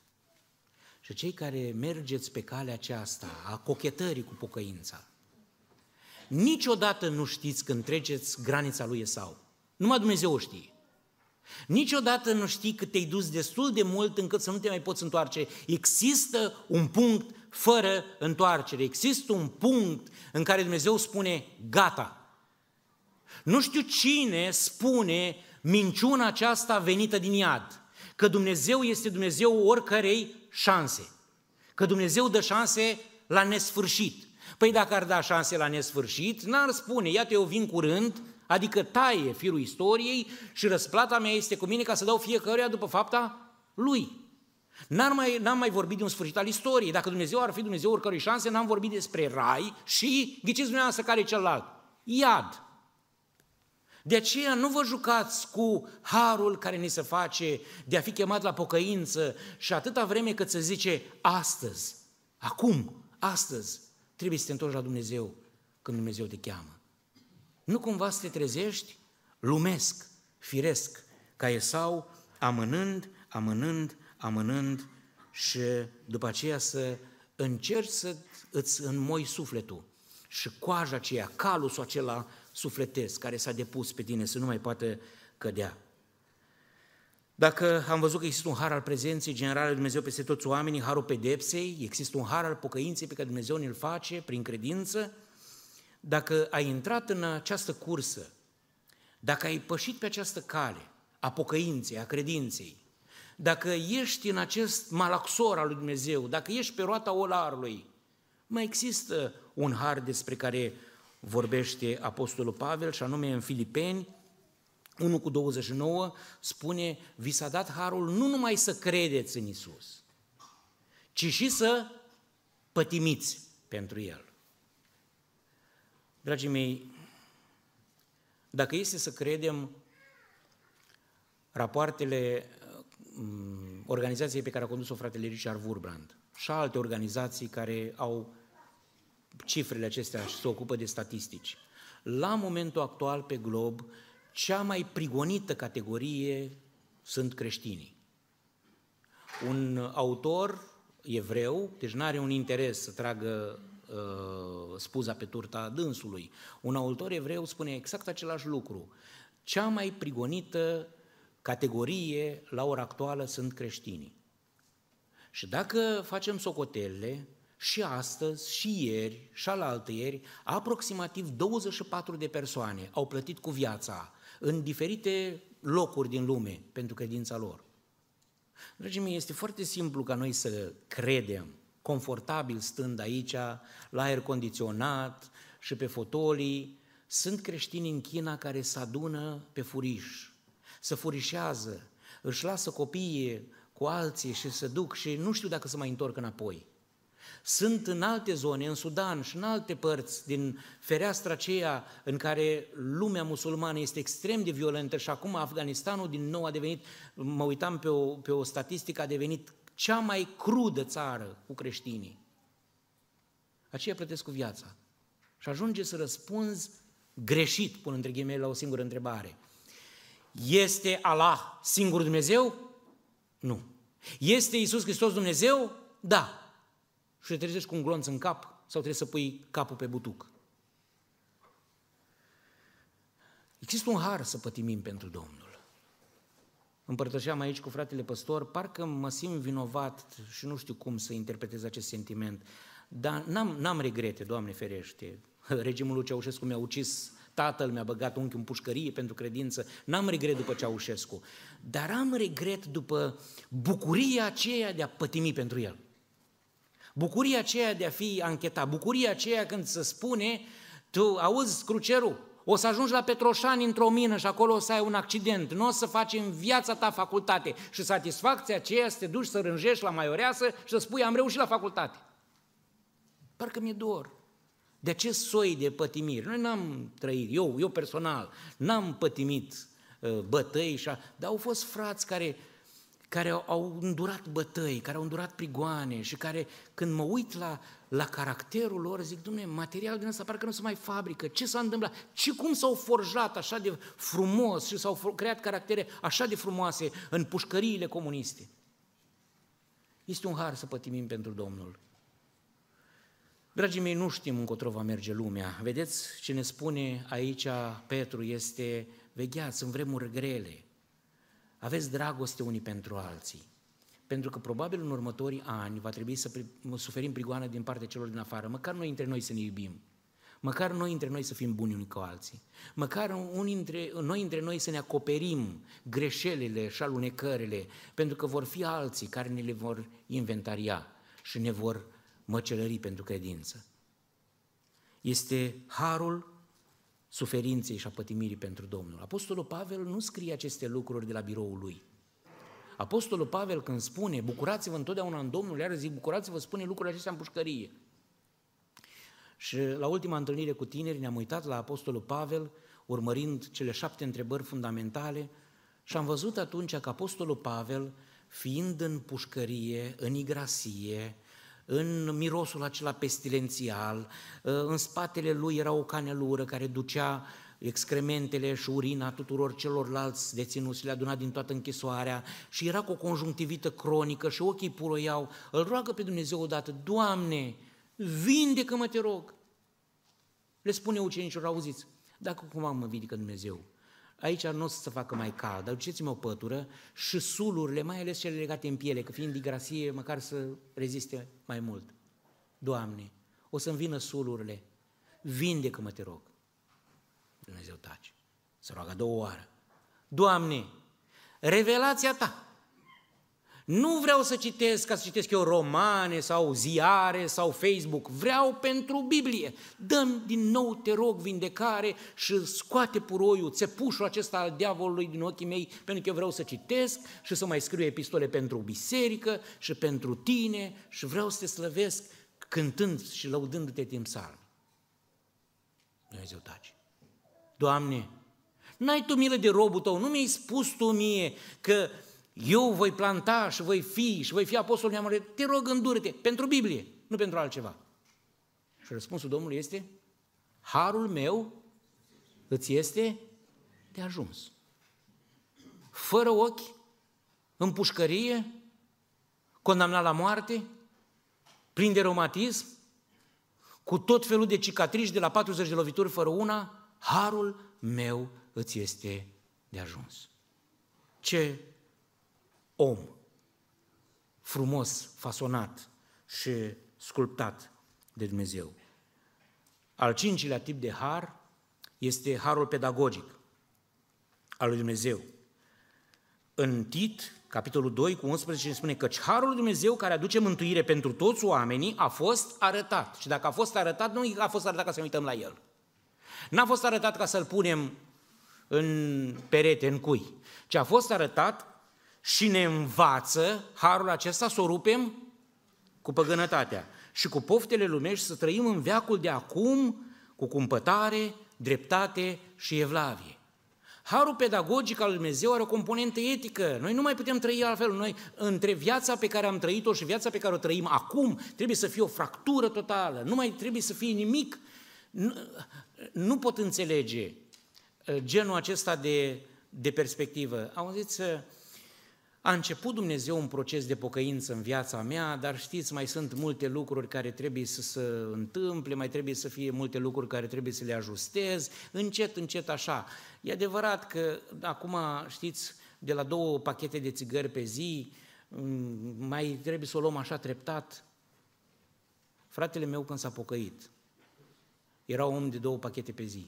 și cei care mergeți pe calea aceasta a cochetării cu pocăința, Niciodată nu știți când treceți granița lui Esau. Numai Dumnezeu o știe. Niciodată nu știi că te-ai dus destul de mult încât să nu te mai poți întoarce. Există un punct fără întoarcere. Există un punct în care Dumnezeu spune gata. Nu știu cine spune minciuna aceasta venită din iad. Că Dumnezeu este Dumnezeu oricărei șanse. Că Dumnezeu dă șanse la nesfârșit. Păi dacă ar da șanse la nesfârșit, n-ar spune, iată eu vin curând, adică taie firul istoriei și răsplata mea este cu mine ca să dau fiecăruia după fapta lui. N-am mai, n-am mai vorbit de un sfârșit al istoriei. Dacă Dumnezeu ar fi Dumnezeu oricărui șanse, n-am vorbit despre rai și, ghiciți dumneavoastră care e celălalt? Iad. De aceea nu vă jucați cu harul care ni se face de a fi chemat la pocăință și atâta vreme cât se zice astăzi, acum, astăzi, trebuie să te întorci la Dumnezeu când Dumnezeu te cheamă. Nu cumva să te trezești lumesc, firesc, ca Esau, amânând, amânând, amânând și după aceea să încerci să îți înmoi sufletul și coaja aceea, calusul acela sufletesc care s-a depus pe tine să nu mai poată cădea. Dacă am văzut că există un har al prezenței generale lui Dumnezeu peste toți oamenii, harul pedepsei, există un har al pocăinței pe care Dumnezeu ne-l face prin credință, dacă ai intrat în această cursă, dacă ai pășit pe această cale a pocăinței, a credinței, dacă ești în acest malaxor al lui Dumnezeu, dacă ești pe roata olarului, mai există un har despre care vorbește Apostolul Pavel, și anume în Filipeni, 1 cu 29 spune, vi s-a dat harul nu numai să credeți în Isus, ci și să pătimiți pentru El. Dragii mei, dacă este să credem rapoartele mm, organizației pe care a condus-o fratele Richard Wurbrand și alte organizații care au cifrele acestea și se ocupă de statistici, la momentul actual pe glob cea mai prigonită categorie sunt creștinii. Un autor evreu, deci nu are un interes să tragă uh, spuza pe turta dânsului. Un autor evreu spune exact același lucru. Cea mai prigonită categorie la ora actuală sunt creștinii. Și dacă facem socotelele, și astăzi, și ieri, și alaltă ieri, aproximativ 24 de persoane au plătit cu viața în diferite locuri din lume pentru credința lor. Dragii mei, este foarte simplu ca noi să credem, confortabil stând aici, la aer condiționat și pe fotolii. Sunt creștini în China care se adună pe furiș, să furișează, își lasă copiii cu alții și se duc și nu știu dacă să mai întorc înapoi. Sunt în alte zone, în Sudan și în alte părți din fereastra aceea în care lumea musulmană este extrem de violentă și acum Afganistanul din nou a devenit, mă uitam pe o, pe o statistică, a devenit cea mai crudă țară cu creștinii. Aceia plătesc cu viața. Și ajunge să răspunzi greșit, pun între ghimele la o singură întrebare. Este Allah singur Dumnezeu? Nu. Este Isus Hristos Dumnezeu? Da și te trezești cu un glonț în cap sau trebuie să pui capul pe butuc. Există un har să pătimim pentru Domnul. Împărtășeam aici cu fratele păstor, parcă mă simt vinovat și nu știu cum să interpretez acest sentiment, dar n-am, n-am regrete, Doamne ferește. Regimul lui Ceaușescu mi-a ucis tatăl, mi-a băgat unchiul în pușcărie pentru credință, n-am regret după Ceaușescu, dar am regret după bucuria aceea de a pătimi pentru el. Bucuria aceea de a fi anchetat, bucuria aceea când se spune, tu auzi crucerul, o să ajungi la Petroșani într-o mină și acolo o să ai un accident, nu o să faci în viața ta facultate și satisfacția aceea să te duci să rânjești la maioreasă și să spui am reușit la facultate. Parcă mi-e dor de acest soi de pătimiri. Noi n-am trăit, eu, eu personal, n-am pătimit uh, bătăi, și a, dar au fost frați care care au îndurat bătăi, care au îndurat prigoane și care, când mă uit la, la caracterul lor, zic, dumne, material din ăsta parcă nu se mai fabrică, ce s-a întâmplat, ce cum s-au forjat așa de frumos și s-au creat caractere așa de frumoase în pușcăriile comuniste. Este un har să pătimim pentru Domnul. Dragii mei, nu știm încotro va merge lumea. Vedeți ce ne spune aici Petru este vegheați în vremuri grele. Aveți dragoste unii pentru alții. Pentru că probabil în următorii ani va trebui să suferim prigoană din partea celor din afară, măcar noi între noi să ne iubim. Măcar noi între noi să fim buni unii cu alții. Măcar unii între, noi între noi să ne acoperim greșelile și alunecările, pentru că vor fi alții care ne le vor inventaria și ne vor măcelări pentru credință. Este harul suferinței și a pătimirii pentru Domnul. Apostolul Pavel nu scrie aceste lucruri de la biroul lui. Apostolul Pavel când spune, bucurați-vă întotdeauna în Domnul, iar zic, bucurați-vă, spune lucrurile acestea în pușcărie. Și la ultima întâlnire cu tineri ne-am uitat la Apostolul Pavel, urmărind cele șapte întrebări fundamentale și am văzut atunci că Apostolul Pavel, fiind în pușcărie, în igrasie, în mirosul acela pestilențial, uh, în spatele lui era o canelură care ducea excrementele și urina tuturor celorlalți deținuți, le aduna din toată închisoarea și era cu o conjunctivită cronică și ochii puroiau. Îl roagă pe Dumnezeu odată, Doamne, vindecă-mă, te rog. Le spune ucenicilor, auziți, dacă cum mă vindecă Dumnezeu, Aici nu o să se facă mai cald, dar duceți-mă o pătură și sulurile, mai ales cele legate în piele, că fiind digrasie, măcar să reziste mai mult. Doamne, o să-mi vină sulurile, vindecă-mă, te rog. Dumnezeu tace. Se roagă două oară. Doamne, revelația Ta nu vreau să citesc ca să citesc eu romane sau ziare sau Facebook, vreau pentru Biblie. Dăm din nou, te rog, vindecare și scoate puroiul, țepușul acesta al diavolului din ochii mei, pentru că eu vreau să citesc și să mai scriu epistole pentru biserică și pentru tine și vreau să te slăvesc cântând și lăudându-te timp salmi. Dumnezeu taci. Doamne, n-ai tu milă de robul tău, nu mi-ai spus tu mie că eu voi planta și voi fi și voi fi apostol neamului, te rog îndură-te pentru Biblie, nu pentru altceva. Și răspunsul Domnului este, harul meu îți este de ajuns. Fără ochi, în pușcărie, condamnat la moarte, plin de romatism, cu tot felul de cicatrici de la 40 de lovituri fără una, harul meu îți este de ajuns. Ce om frumos, fasonat și sculptat de Dumnezeu. Al cincilea tip de har este harul pedagogic al lui Dumnezeu. În Tit, capitolul 2 cu 11, ne spune că harul lui Dumnezeu care aduce mântuire pentru toți oamenii a fost arătat. Și dacă a fost arătat, nu a fost arătat ca să ne uităm la el. N-a fost arătat ca să-l punem în perete, în cui, ci a fost arătat și ne învață harul acesta să o rupem cu păgânătatea și cu poftele lumești să trăim în veacul de acum cu cumpătare, dreptate și evlavie. Harul pedagogic al Lui Dumnezeu are o componentă etică. Noi nu mai putem trăi altfel. Noi, între viața pe care am trăit-o și viața pe care o trăim acum, trebuie să fie o fractură totală. Nu mai trebuie să fie nimic. Nu, nu pot înțelege uh, genul acesta de, de perspectivă. Auziți, uh, a început Dumnezeu un proces de pocăință în viața mea, dar știți, mai sunt multe lucruri care trebuie să se întâmple, mai trebuie să fie multe lucruri care trebuie să le ajustez, încet, încet așa. E adevărat că acum, știți, de la două pachete de țigări pe zi, mm, mai trebuie să o luăm așa treptat. Fratele meu când s-a pocăit, era om de două pachete pe zi.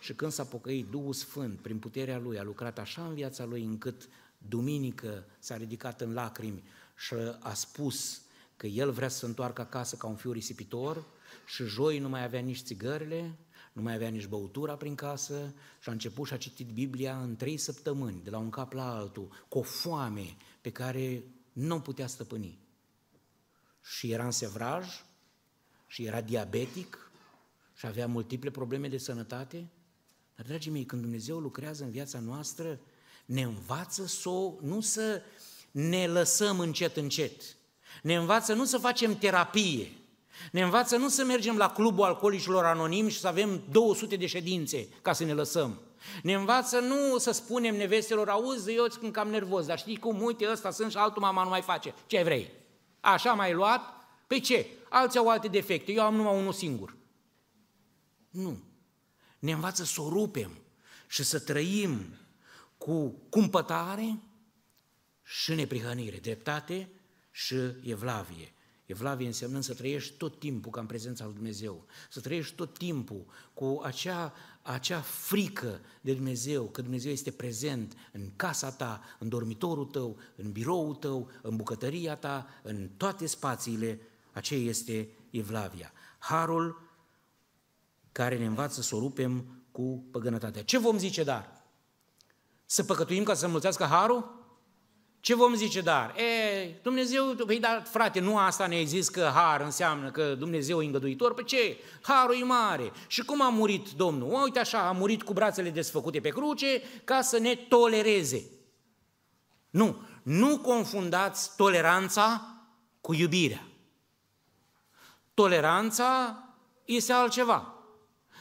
Și când s-a pocăit, Duhul Sfânt, prin puterea Lui, a lucrat așa în viața Lui încât duminică s-a ridicat în lacrimi și a spus că el vrea să se întoarcă acasă ca un fiu risipitor și joi nu mai avea nici țigările, nu mai avea nici băutura prin casă și a început și a citit Biblia în trei săptămâni, de la un cap la altul, cu o foame pe care nu putea stăpâni. Și era în sevraj, și era diabetic, și avea multiple probleme de sănătate. Dar, dragii mei, când Dumnezeu lucrează în viața noastră, ne învață să o, nu să ne lăsăm încet, încet. Ne învață nu să facem terapie. Ne învață nu să mergem la clubul alcoolicilor anonimi și să avem 200 de ședințe ca să ne lăsăm. Ne învață nu să spunem nevestelor, auzi, eu sunt cam nervos, dar știi cum, uite, ăsta sunt și altul mama nu mai face. Ce vrei? Așa mai luat? Pe ce? Alții au alte defecte, eu am numai unul singur. Nu. Ne învață să o rupem și să trăim cu cumpătare și neprihănire, dreptate și evlavie. Evlavie înseamnă să trăiești tot timpul ca în prezența lui Dumnezeu, să trăiești tot timpul cu acea, acea frică de Dumnezeu, că Dumnezeu este prezent în casa ta, în dormitorul tău, în biroul tău, în bucătăria ta, în toate spațiile, aceea este Evlavia. Harul care ne învață să o rupem cu păgânătatea. Ce vom zice dar? Să păcătuim ca să mulțească harul? Ce vom zice dar? E, Dumnezeu, păi dar frate, nu asta ne-ai zis că har înseamnă că Dumnezeu e îngăduitor? Pe ce? Harul e mare. Și cum a murit Domnul? Uite așa, a murit cu brațele desfăcute pe cruce ca să ne tolereze. Nu, nu confundați toleranța cu iubirea. Toleranța este altceva.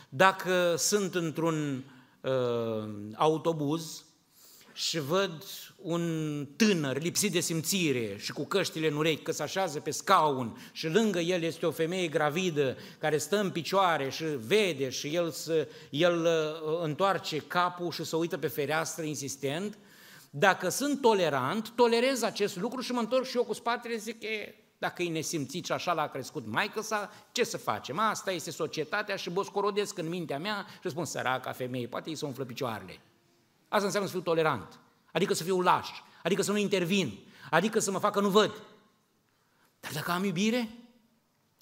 Dacă sunt într-un uh, autobuz și văd un tânăr lipsit de simțire și cu căștile în urechi, că se așează pe scaun și lângă el este o femeie gravidă care stă în picioare și vede și el, să, el uh, întoarce capul și se uită pe fereastră insistent, dacă sunt tolerant, tolerez acest lucru și mă întorc și eu cu spatele zic, e, dacă e nesimțit și așa l-a crescut maică sa, ce să facem? Asta este societatea și boscorodesc în mintea mea și spun, săraca femeie, poate îi se umflă picioarele. Asta înseamnă să fiu tolerant, adică să fiu laș, adică să nu intervin, adică să mă facă nu văd. Dar dacă am iubire,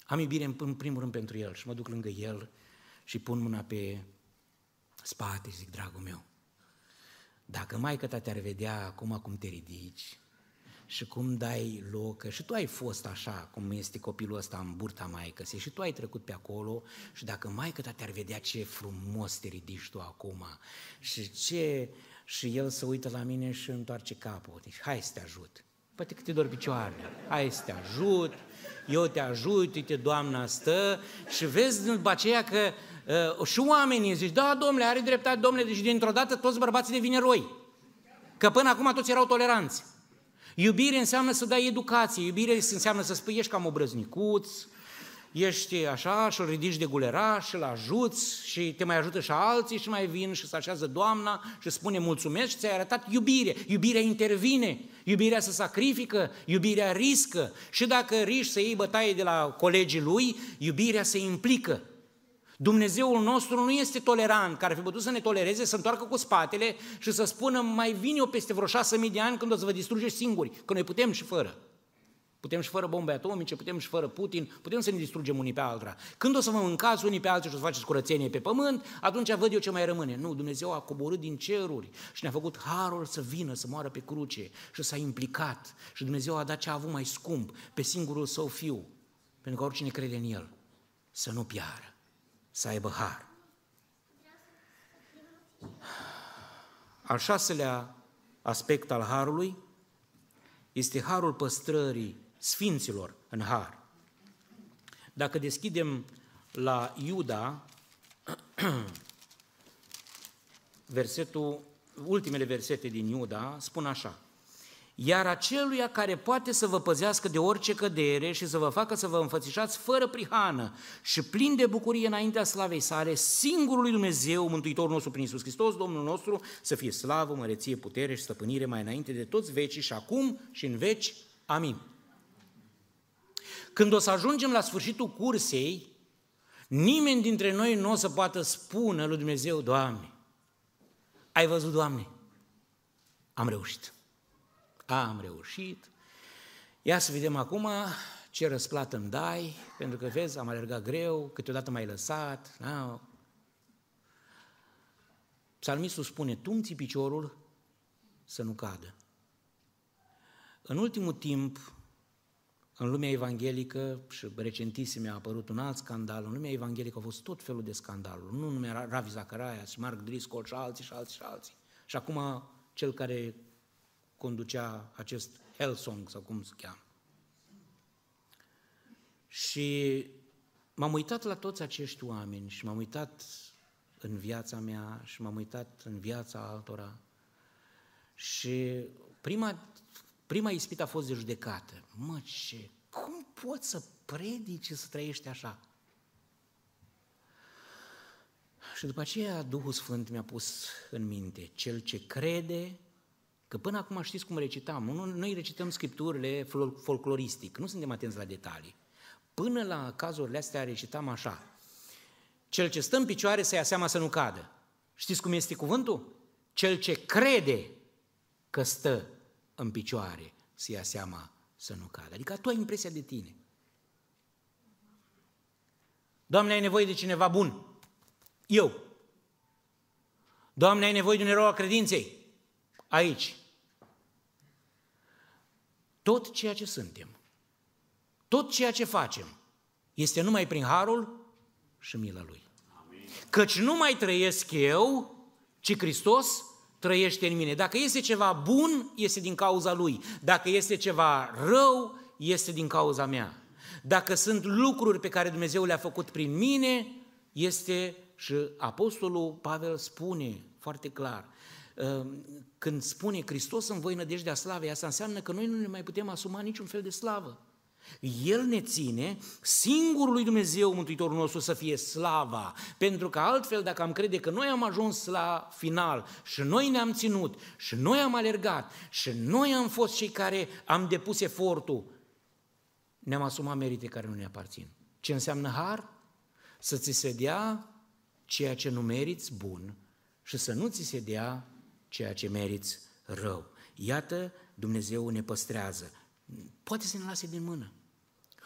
am iubire în primul rând pentru el și mă duc lângă el și pun mâna pe spate și zic, dragul meu, dacă mai ta te-ar vedea acum cum te ridici și cum dai loc, și tu ai fost așa, cum este copilul ăsta în burta maică și tu ai trecut pe acolo și dacă maică ta te-ar vedea ce frumos te ridici tu acum și ce... Și el se uită la mine și întoarce capul. Deci, hai să te ajut. Poate că te dor picioarele. Hai să te ajut, eu te ajut, uite, Doamna stă și vezi după aceea că uh, și oamenii zici, da, domnule, are dreptate, domnule, deci dintr-o dată toți bărbații devin eroi. Că până acum toți erau toleranți. Iubire înseamnă să dai educație, iubire înseamnă să spui, ești cam obrăznicuț, ești așa și îl ridici de guleraș și îl ajuți și te mai ajută și alții și mai vin și se așează doamna și spune mulțumesc și ți-ai arătat iubire. Iubirea intervine, iubirea se sacrifică, iubirea riscă și dacă riști să iei bătaie de la colegii lui, iubirea se implică. Dumnezeul nostru nu este tolerant, care ar fi putut să ne tolereze, să întoarcă cu spatele și să spună mai vin eu peste vreo șase mii de ani când o să vă distrugeți singuri, că noi putem și fără. Putem și fără bombe atomice, putem și fără Putin, putem să ne distrugem unii pe altora. Când o să vă mâncați unii pe alții și o să faceți curățenie pe pământ, atunci văd eu ce mai rămâne. Nu, Dumnezeu a coborât din ceruri și ne-a făcut harul să vină, să moară pe cruce și s-a implicat. Și Dumnezeu a dat ce a avut mai scump, pe singurul său fiu, pentru că oricine crede în el, să nu piară, să aibă har. Al șaselea aspect al harului este harul păstrării sfinților în har. Dacă deschidem la Iuda, versetul, ultimele versete din Iuda spun așa, iar aceluia care poate să vă păzească de orice cădere și să vă facă să vă înfățișați fără prihană și plin de bucurie înaintea slavei sale, singurului Dumnezeu, Mântuitorul nostru prin Iisus Hristos, Domnul nostru, să fie slavă, măreție, putere și stăpânire mai înainte de toți vecii și acum și în veci. Amin. Când o să ajungem la sfârșitul cursei, nimeni dintre noi nu o să poată spune lui Dumnezeu, Doamne, ai văzut, Doamne, am reușit. Am reușit. Ia să vedem acum ce răsplată îmi dai, pentru că vezi, am alergat greu, câteodată m-ai lăsat. Da? Psalmistul spune, tu piciorul să nu cadă. În ultimul timp, în lumea evanghelică, și recentisime a apărut un alt scandal, în lumea evanghelică au fost tot felul de scandaluri, nu numai Ravi Zacharias, Mark Driscoll și alții și alții și alții. Și acum cel care conducea acest Hellsong sau cum se cheamă. Și m-am uitat la toți acești oameni și m-am uitat în viața mea și m-am uitat în viața altora și prima Prima ispită a fost de judecată. Mă, ce? Cum poți să predici și să trăiești așa? Și după aceea Duhul Sfânt mi-a pus în minte, cel ce crede, că până acum știți cum recitam, noi recităm scripturile folcloristic, nu suntem atenți la detalii. Până la cazurile astea recitam așa, cel ce stă în picioare să ia seama să nu cadă. Știți cum este cuvântul? Cel ce crede că stă în picioare să ia seama să nu cadă. Adică tu ai impresia de tine. Doamne, ai nevoie de cineva bun. Eu. Doamne, ai nevoie de un erou a credinței. Aici. Tot ceea ce suntem, tot ceea ce facem, este numai prin harul și mila Lui. Amin. Căci nu mai trăiesc eu, ci Hristos trăiește în mine. Dacă este ceva bun, este din cauza lui. Dacă este ceva rău, este din cauza mea. Dacă sunt lucruri pe care Dumnezeu le-a făcut prin mine, este și Apostolul Pavel spune foarte clar, ă, când spune Hristos în voi nădejdea slavei, asta înseamnă că noi nu ne mai putem asuma niciun fel de slavă. El ne ține singurului Dumnezeu, Mântuitorul nostru, să fie slava. Pentru că altfel, dacă am crede că noi am ajuns la final și noi ne-am ținut și noi am alergat și noi am fost cei care am depus efortul, ne-am asumat merite care nu ne aparțin. Ce înseamnă har? Să ți se dea ceea ce nu meriți bun și să nu ți se dea ceea ce meriți rău. Iată, Dumnezeu ne păstrează. Poate să ne lase din mână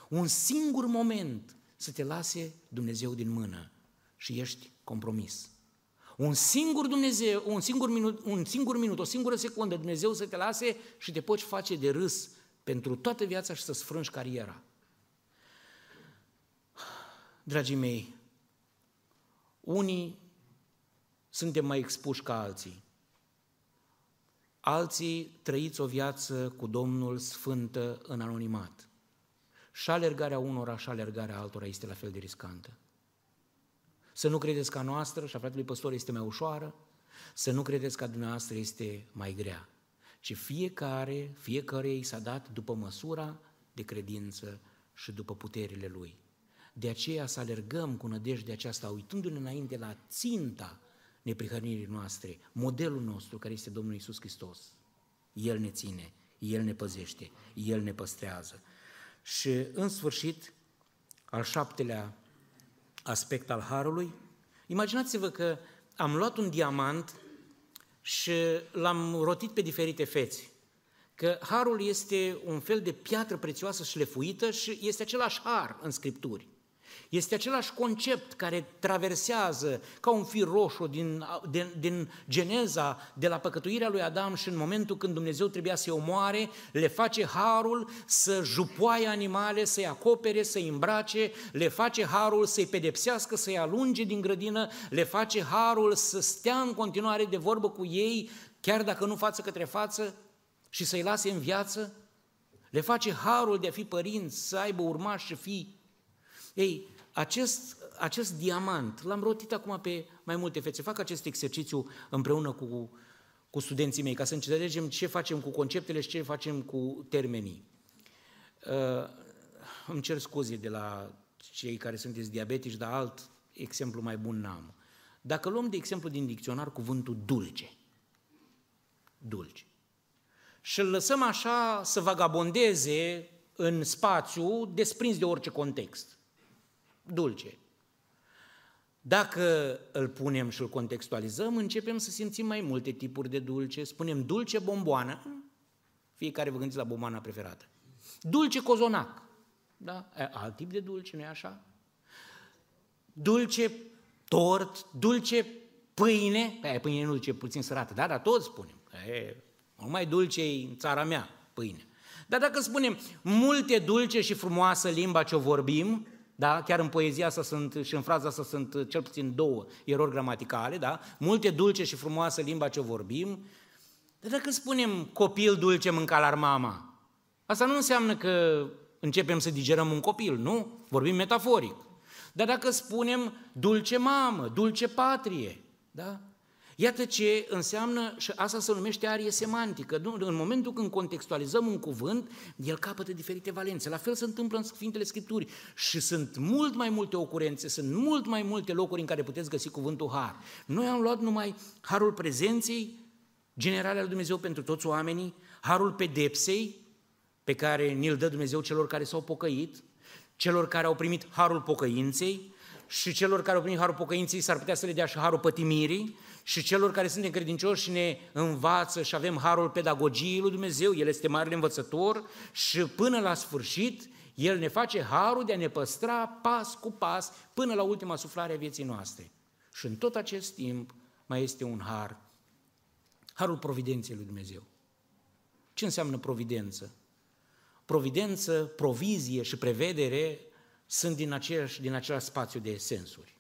un singur moment să te lase Dumnezeu din mână și ești compromis. Un singur Dumnezeu, un singur minut, un singur minut, o singură secundă Dumnezeu să te lase și te poți face de râs pentru toată viața și să-ți frângi cariera. Dragii mei, unii suntem mai expuși ca alții. Alții trăiți o viață cu Domnul sfântă în anonimat. Și alergarea unora și alergarea altora este la fel de riscantă. Să nu credeți că a noastră și a fratelui păstor este mai ușoară, să nu credeți că a dumneavoastră este mai grea, ci fiecare, fiecare i s-a dat după măsura de credință și după puterile lui. De aceea să alergăm cu nădejde aceasta, uitându-ne înainte la ținta neprihănirii noastre, modelul nostru care este Domnul Isus Hristos. El ne ține, El ne păzește, El ne păstrează. Și în sfârșit, al șaptelea aspect al Harului, imaginați-vă că am luat un diamant și l-am rotit pe diferite fețe. Că harul este un fel de piatră prețioasă șlefuită și este același har în Scripturi. Este același concept care traversează ca un fir roșu din, din, din geneza, de la păcătuirea lui Adam și în momentul când Dumnezeu trebuia să-i omoare, le face harul să jupoaie animale, să-i acopere, să-i îmbrace, le face harul să-i pedepsească, să-i alunge din grădină, le face harul să stea în continuare de vorbă cu ei, chiar dacă nu față către față, și să-i lase în viață, le face harul de a fi părinți, să aibă urmași și fii. Ei, acest, acest diamant, l-am rotit acum pe mai multe fețe, fac acest exercițiu împreună cu, cu studenții mei, ca să înțelegem ce facem cu conceptele și ce facem cu termenii. Uh, îmi cer scuze de la cei care sunteți diabetici, dar alt exemplu mai bun n-am. Dacă luăm de exemplu din dicționar cuvântul dulce, dulce, și îl lăsăm așa să vagabondeze în spațiu, desprins de orice context. Dulce. Dacă îl punem și îl contextualizăm, începem să simțim mai multe tipuri de dulce. Spunem dulce bomboană, fiecare vă gândiți la bomboana preferată. Dulce cozonac, da? alt tip de dulce, nu-i așa? Dulce tort, dulce pâine, pe aia pâine nu dulce puțin sărată, da, dar toți spunem. E, mai dulce în țara mea, pâine. Dar dacă spunem multe dulce și frumoasă limba ce o vorbim, da? chiar în poezia asta sunt, și în fraza asta sunt cel puțin două erori gramaticale, da? multe dulce și frumoasă limba ce o vorbim, dar dacă spunem copil dulce mânca la mama, asta nu înseamnă că începem să digerăm un copil, nu? Vorbim metaforic. Dar dacă spunem dulce mamă, dulce patrie, da? Iată ce înseamnă, și asta se numește arie semantică. În momentul când contextualizăm un cuvânt, el capătă diferite valențe. La fel se întâmplă în Sfintele Scripturi și sunt mult mai multe ocurențe, sunt mult mai multe locuri în care puteți găsi cuvântul har. Noi am luat numai harul prezenței generale al Dumnezeu pentru toți oamenii, harul pedepsei pe care ni-l dă Dumnezeu celor care s-au pocăit, celor care au primit harul pocăinței și celor care au primit harul pocăinței s-ar putea să le dea și harul pătimirii, și celor care suntem credincioși și ne învață și avem harul pedagogiei lui Dumnezeu, El este marele învățător și până la sfârșit El ne face harul de a ne păstra pas cu pas până la ultima suflare a vieții noastre. Și în tot acest timp mai este un har, harul providenței lui Dumnezeu. Ce înseamnă providență? Providență, provizie și prevedere sunt din, aceeași, din același spațiu de sensuri.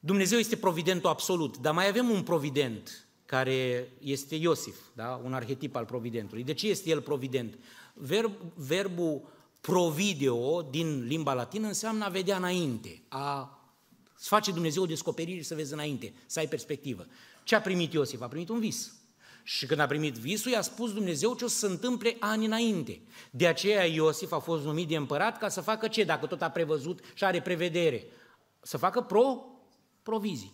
Dumnezeu este providentul absolut, dar mai avem un provident care este Iosif, da? un arhetip al providentului. De ce este el provident? Verb, verbul provideo din limba latină înseamnă a vedea înainte, a să face Dumnezeu o descoperire să vezi înainte, să ai perspectivă. Ce a primit Iosif? A primit un vis. Și când a primit visul, i-a spus Dumnezeu ce o să se întâmple ani înainte. De aceea Iosif a fost numit de împărat ca să facă ce, dacă tot a prevăzut și are prevedere? Să facă pro provizii.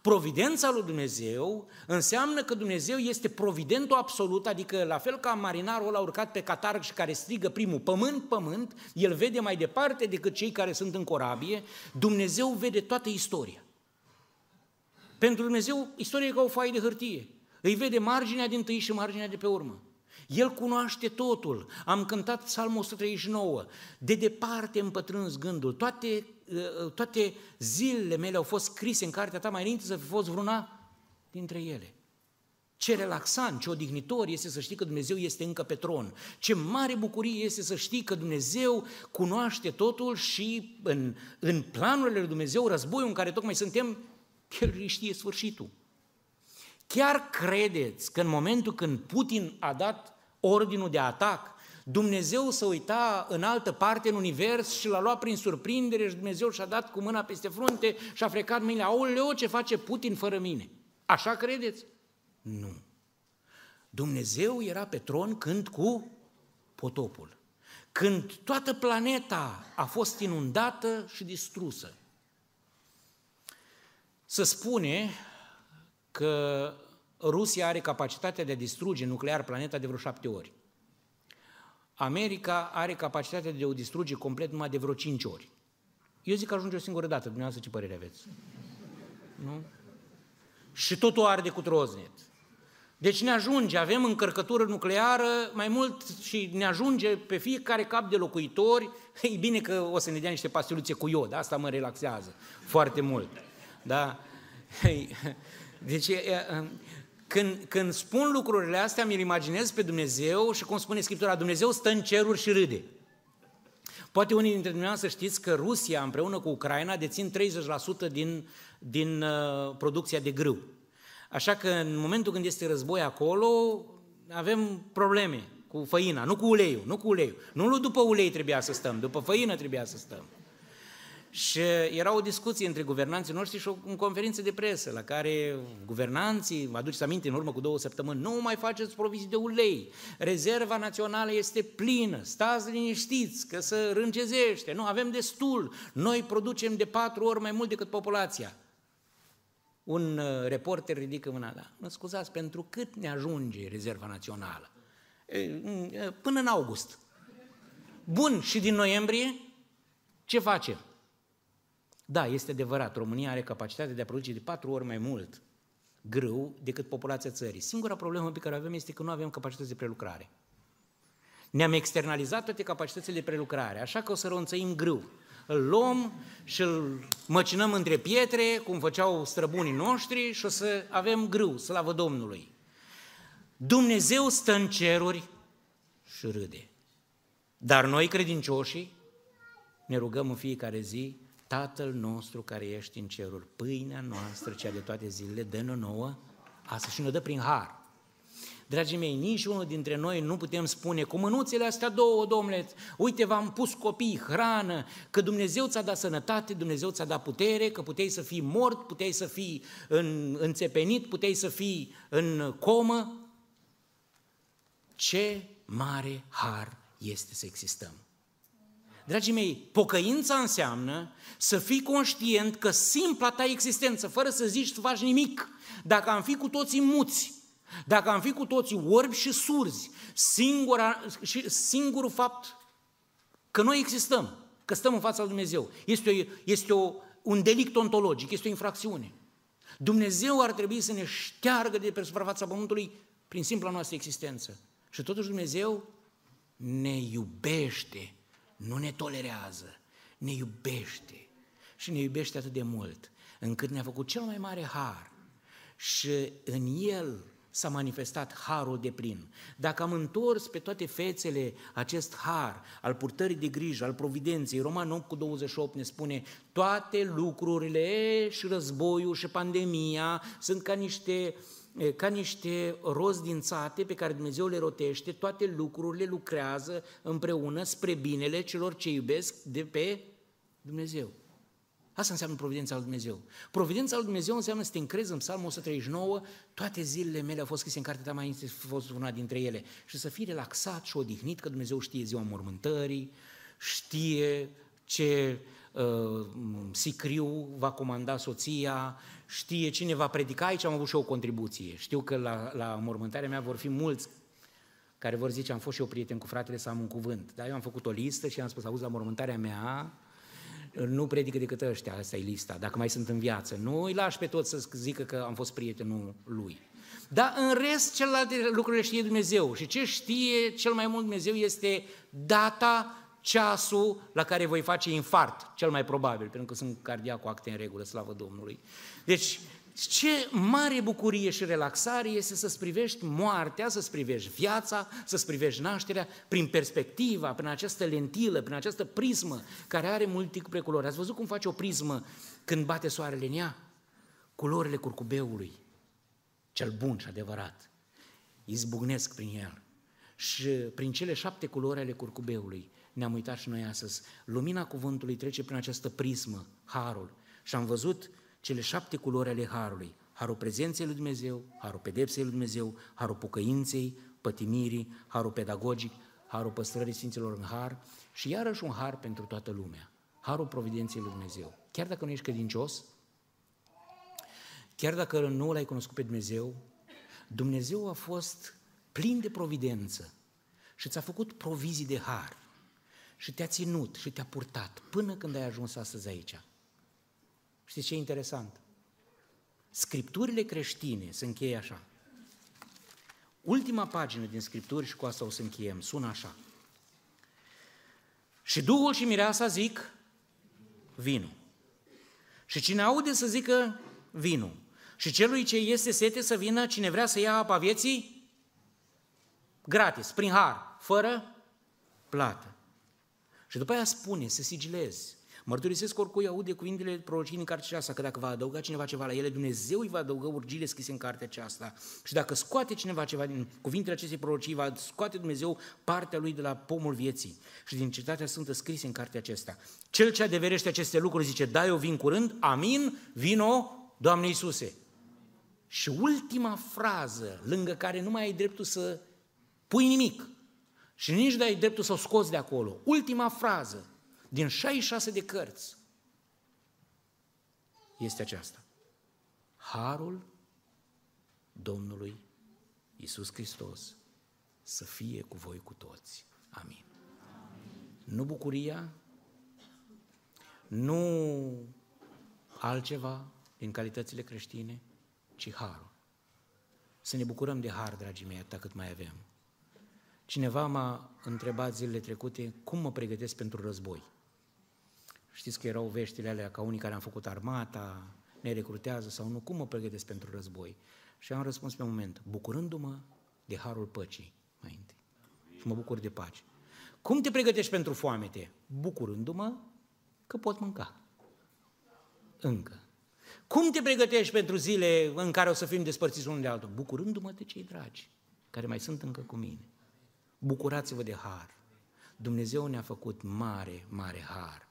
Providența lui Dumnezeu înseamnă că Dumnezeu este providentul absolut, adică la fel ca marinarul ăla urcat pe catarg și care strigă primul pământ, pământ, el vede mai departe decât cei care sunt în corabie, Dumnezeu vede toată istoria. Pentru Dumnezeu, istoria e ca o foaie de hârtie. Îi vede marginea din tâi și marginea de pe urmă. El cunoaște totul. Am cântat Psalmul 139. De departe împătrâns gândul. Toate, uh, toate zilele mele au fost scrise în cartea ta mai înainte să fi fost vreuna dintre ele. Ce relaxant, ce odihnitor este să știi că Dumnezeu este încă pe tron. Ce mare bucurie este să știi că Dumnezeu cunoaște totul și în, în planurile lui Dumnezeu, războiul în care tocmai suntem, El știe sfârșitul. Chiar credeți că în momentul când Putin a dat ordinul de atac, Dumnezeu să uita în altă parte în univers și l-a luat prin surprindere și Dumnezeu și-a dat cu mâna peste frunte și a frecat mâinile. Aoleo, ce face Putin fără mine? Așa credeți? Nu. Dumnezeu era pe tron când cu potopul. când toată planeta a fost inundată și distrusă. Se spune că Rusia are capacitatea de a distruge nuclear planeta de vreo șapte ori. America are capacitatea de a o distruge complet numai de vreo cinci ori. Eu zic că ajunge o singură dată, dumneavoastră ce părere aveți? Nu? Și totul arde cu troznet. Deci ne ajunge, avem încărcătură nucleară mai mult și ne ajunge pe fiecare cap de locuitori. E bine că o să ne dea niște pastiluțe cu iod, asta mă relaxează foarte mult. Da? Deci, când, când spun lucrurile astea, mi-l imaginez pe Dumnezeu și cum spune Scriptura, Dumnezeu stă în ceruri și râde. Poate unii dintre dumneavoastră știți că Rusia împreună cu Ucraina dețin 30% din, din uh, producția de grâu. Așa că în momentul când este război acolo, avem probleme cu făina, nu cu uleiul, nu cu uleiul. Nu după ulei trebuia să stăm, după făină trebuia să stăm. Și era o discuție între guvernanții noștri și o în conferință de presă, la care guvernanții, vă aduceți aminte, în urmă cu două săptămâni, nu mai faceți provizii de ulei, rezerva națională este plină, stați liniștiți că să rângezește, nu, avem destul, noi producem de patru ori mai mult decât populația. Un uh, reporter ridică mâna, da, mă scuzați, pentru cât ne ajunge rezerva națională? Până în august. Bun, și din noiembrie ce facem? Da, este adevărat, România are capacitatea de a produce de patru ori mai mult grâu decât populația țării. Singura problemă pe care o avem este că nu avem capacități de prelucrare. Ne-am externalizat toate capacitățile de prelucrare, așa că o să ronțăim grâu. Îl luăm și îl măcinăm între pietre, cum făceau străbunii noștri, și o să avem grâu, slavă Domnului. Dumnezeu stă în ceruri și râde. Dar noi, credincioșii, ne rugăm în fiecare zi, Tatăl nostru care ești în ceruri, pâinea noastră, cea de toate zilele, dă-ne nouă asta și ne dă prin har. Dragii mei, nici unul dintre noi nu putem spune cu mânuțele astea două, domnule, uite, v-am pus copii, hrană, că Dumnezeu ți-a dat sănătate, Dumnezeu ți-a dat putere, că puteai să fii mort, puteai să fii în, înțepenit, puteai să fii în comă. Ce mare har este să existăm! Dragii mei, pocăința înseamnă să fii conștient că simpla ta existență, fără să zici să faci nimic, dacă am fi cu toții muți, dacă am fi cu toții orbi și surzi, singura, și singurul fapt că noi existăm, că stăm în fața lui Dumnezeu, este, o, este o, un delict ontologic, este o infracțiune. Dumnezeu ar trebui să ne șteargă de pe suprafața Pământului prin simpla noastră existență. Și totuși Dumnezeu ne iubește nu ne tolerează, ne iubește și ne iubește atât de mult, încât ne-a făcut cel mai mare har și în el s-a manifestat harul de plin. Dacă am întors pe toate fețele acest har al purtării de grijă, al providenței, Roman 8 cu 28 ne spune toate lucrurile și războiul și pandemia sunt ca niște uh, ca niște rozi dințate pe care Dumnezeu le rotește, toate lucrurile lucrează împreună spre binele celor ce iubesc de pe Dumnezeu. Asta înseamnă providența lui Dumnezeu. Providența lui Dumnezeu înseamnă să te încrezi în Psalmul 139, toate zilele mele au fost scrise în cartea ta mai înainte, a fost una dintre ele, și să fii relaxat și odihnit că Dumnezeu știe ziua mormântării, știe ce uh, sicriu va comanda soția, știe cine va predica, aici am avut și o contribuție. Știu că la, la mormântarea mea vor fi mulți care vor zice, am fost și eu prieten cu fratele să am un cuvânt. Dar eu am făcut o listă și am spus, auzi, la mormântarea mea nu predică decât ăștia, asta e lista, dacă mai sunt în viață. Nu îi lași pe toți să zică că am fost prietenul lui. Dar în rest, celelalte lucruri le știe Dumnezeu. Și ce știe cel mai mult Dumnezeu este data ceasul la care voi face infart, cel mai probabil, pentru că sunt cardiac cu acte în regulă, slavă Domnului. Deci, ce mare bucurie și relaxare este să-ți privești moartea, să-ți privești viața, să-ți privești nașterea prin perspectiva, prin această lentilă, prin această prismă care are multiple culori. Ați văzut cum face o prismă când bate soarele în ea? Culorile curcubeului, cel bun și adevărat, izbucnesc prin el. Și prin cele șapte culori ale curcubeului ne-am uitat și noi astăzi. Lumina cuvântului trece prin această prismă, harul, și am văzut cele șapte culori ale harului. Harul prezenței lui Dumnezeu, harul pedepsei lui Dumnezeu, harul pocăinței, pătimirii, harul pedagogic, harul păstrării Sfinților în har și iarăși un har pentru toată lumea. Harul providenței lui Dumnezeu. Chiar dacă nu ești credincios, chiar dacă nu l-ai cunoscut pe Dumnezeu, Dumnezeu a fost plin de providență și ți-a făcut provizii de har și te-a ținut și te-a purtat până când ai ajuns astăzi aici. Știți ce e interesant? Scripturile creștine se încheie așa. Ultima pagină din Scripturi și cu asta o să încheiem, sună așa. Și Duhul și Mireasa zic, vinu. Și cine aude să zică, vinu. Și celui ce este sete să vină, cine vrea să ia apa vieții, gratis, prin har, fără plată. Și după aia spune, să sigilezi. Mărturisesc oricui aude cuvintele prorocii în cartea aceasta, că dacă va adăuga cineva ceva la ele, Dumnezeu îi va adăuga urgile scrise în cartea aceasta. Și dacă scoate cineva ceva din cuvintele acestei prorocii, va scoate Dumnezeu partea lui de la pomul vieții și din cetatea sfântă scrise în cartea aceasta. Cel ce adeverește aceste lucruri zice, da, eu vin curând, amin, vino, Doamne Iisuse. Și ultima frază, lângă care nu mai ai dreptul să pui nimic și nici nu ai dreptul să o scoți de acolo, ultima frază, din 66 de cărți este aceasta. Harul Domnului Isus Hristos să fie cu voi cu toți. Amin. Amin. Nu bucuria, nu altceva din calitățile creștine, ci harul. Să ne bucurăm de har, dragii mei, atât cât mai avem. Cineva m-a întrebat zilele trecute cum mă pregătesc pentru război. Știți că erau veștile alea ca unii care am făcut armata, ne recrutează sau nu, cum mă pregătesc pentru război? Și am răspuns pe moment, bucurându-mă de harul păcii mai întâi. Și mă bucur de pace. Cum te pregătești pentru foamete? Bucurându-mă că pot mânca. Încă. Cum te pregătești pentru zile în care o să fim despărțiți unul de altul? Bucurându-mă de cei dragi, care mai sunt încă cu mine. Bucurați-vă de har. Dumnezeu ne-a făcut mare, mare har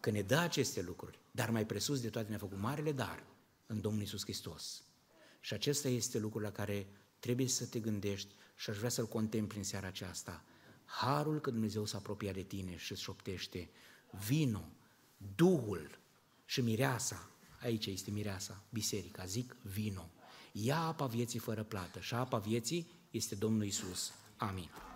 că ne dă aceste lucruri, dar mai presus de toate ne-a făcut marele dar în Domnul Isus Hristos. Și acesta este lucrul la care trebuie să te gândești și aș vrea să-l contempli în seara aceasta. Harul că Dumnezeu s-a apropiat de tine și îți șoptește, vino, Duhul și mireasa, aici este mireasa, biserica, zic vino, ia apa vieții fără plată și apa vieții este Domnul Isus. Amin.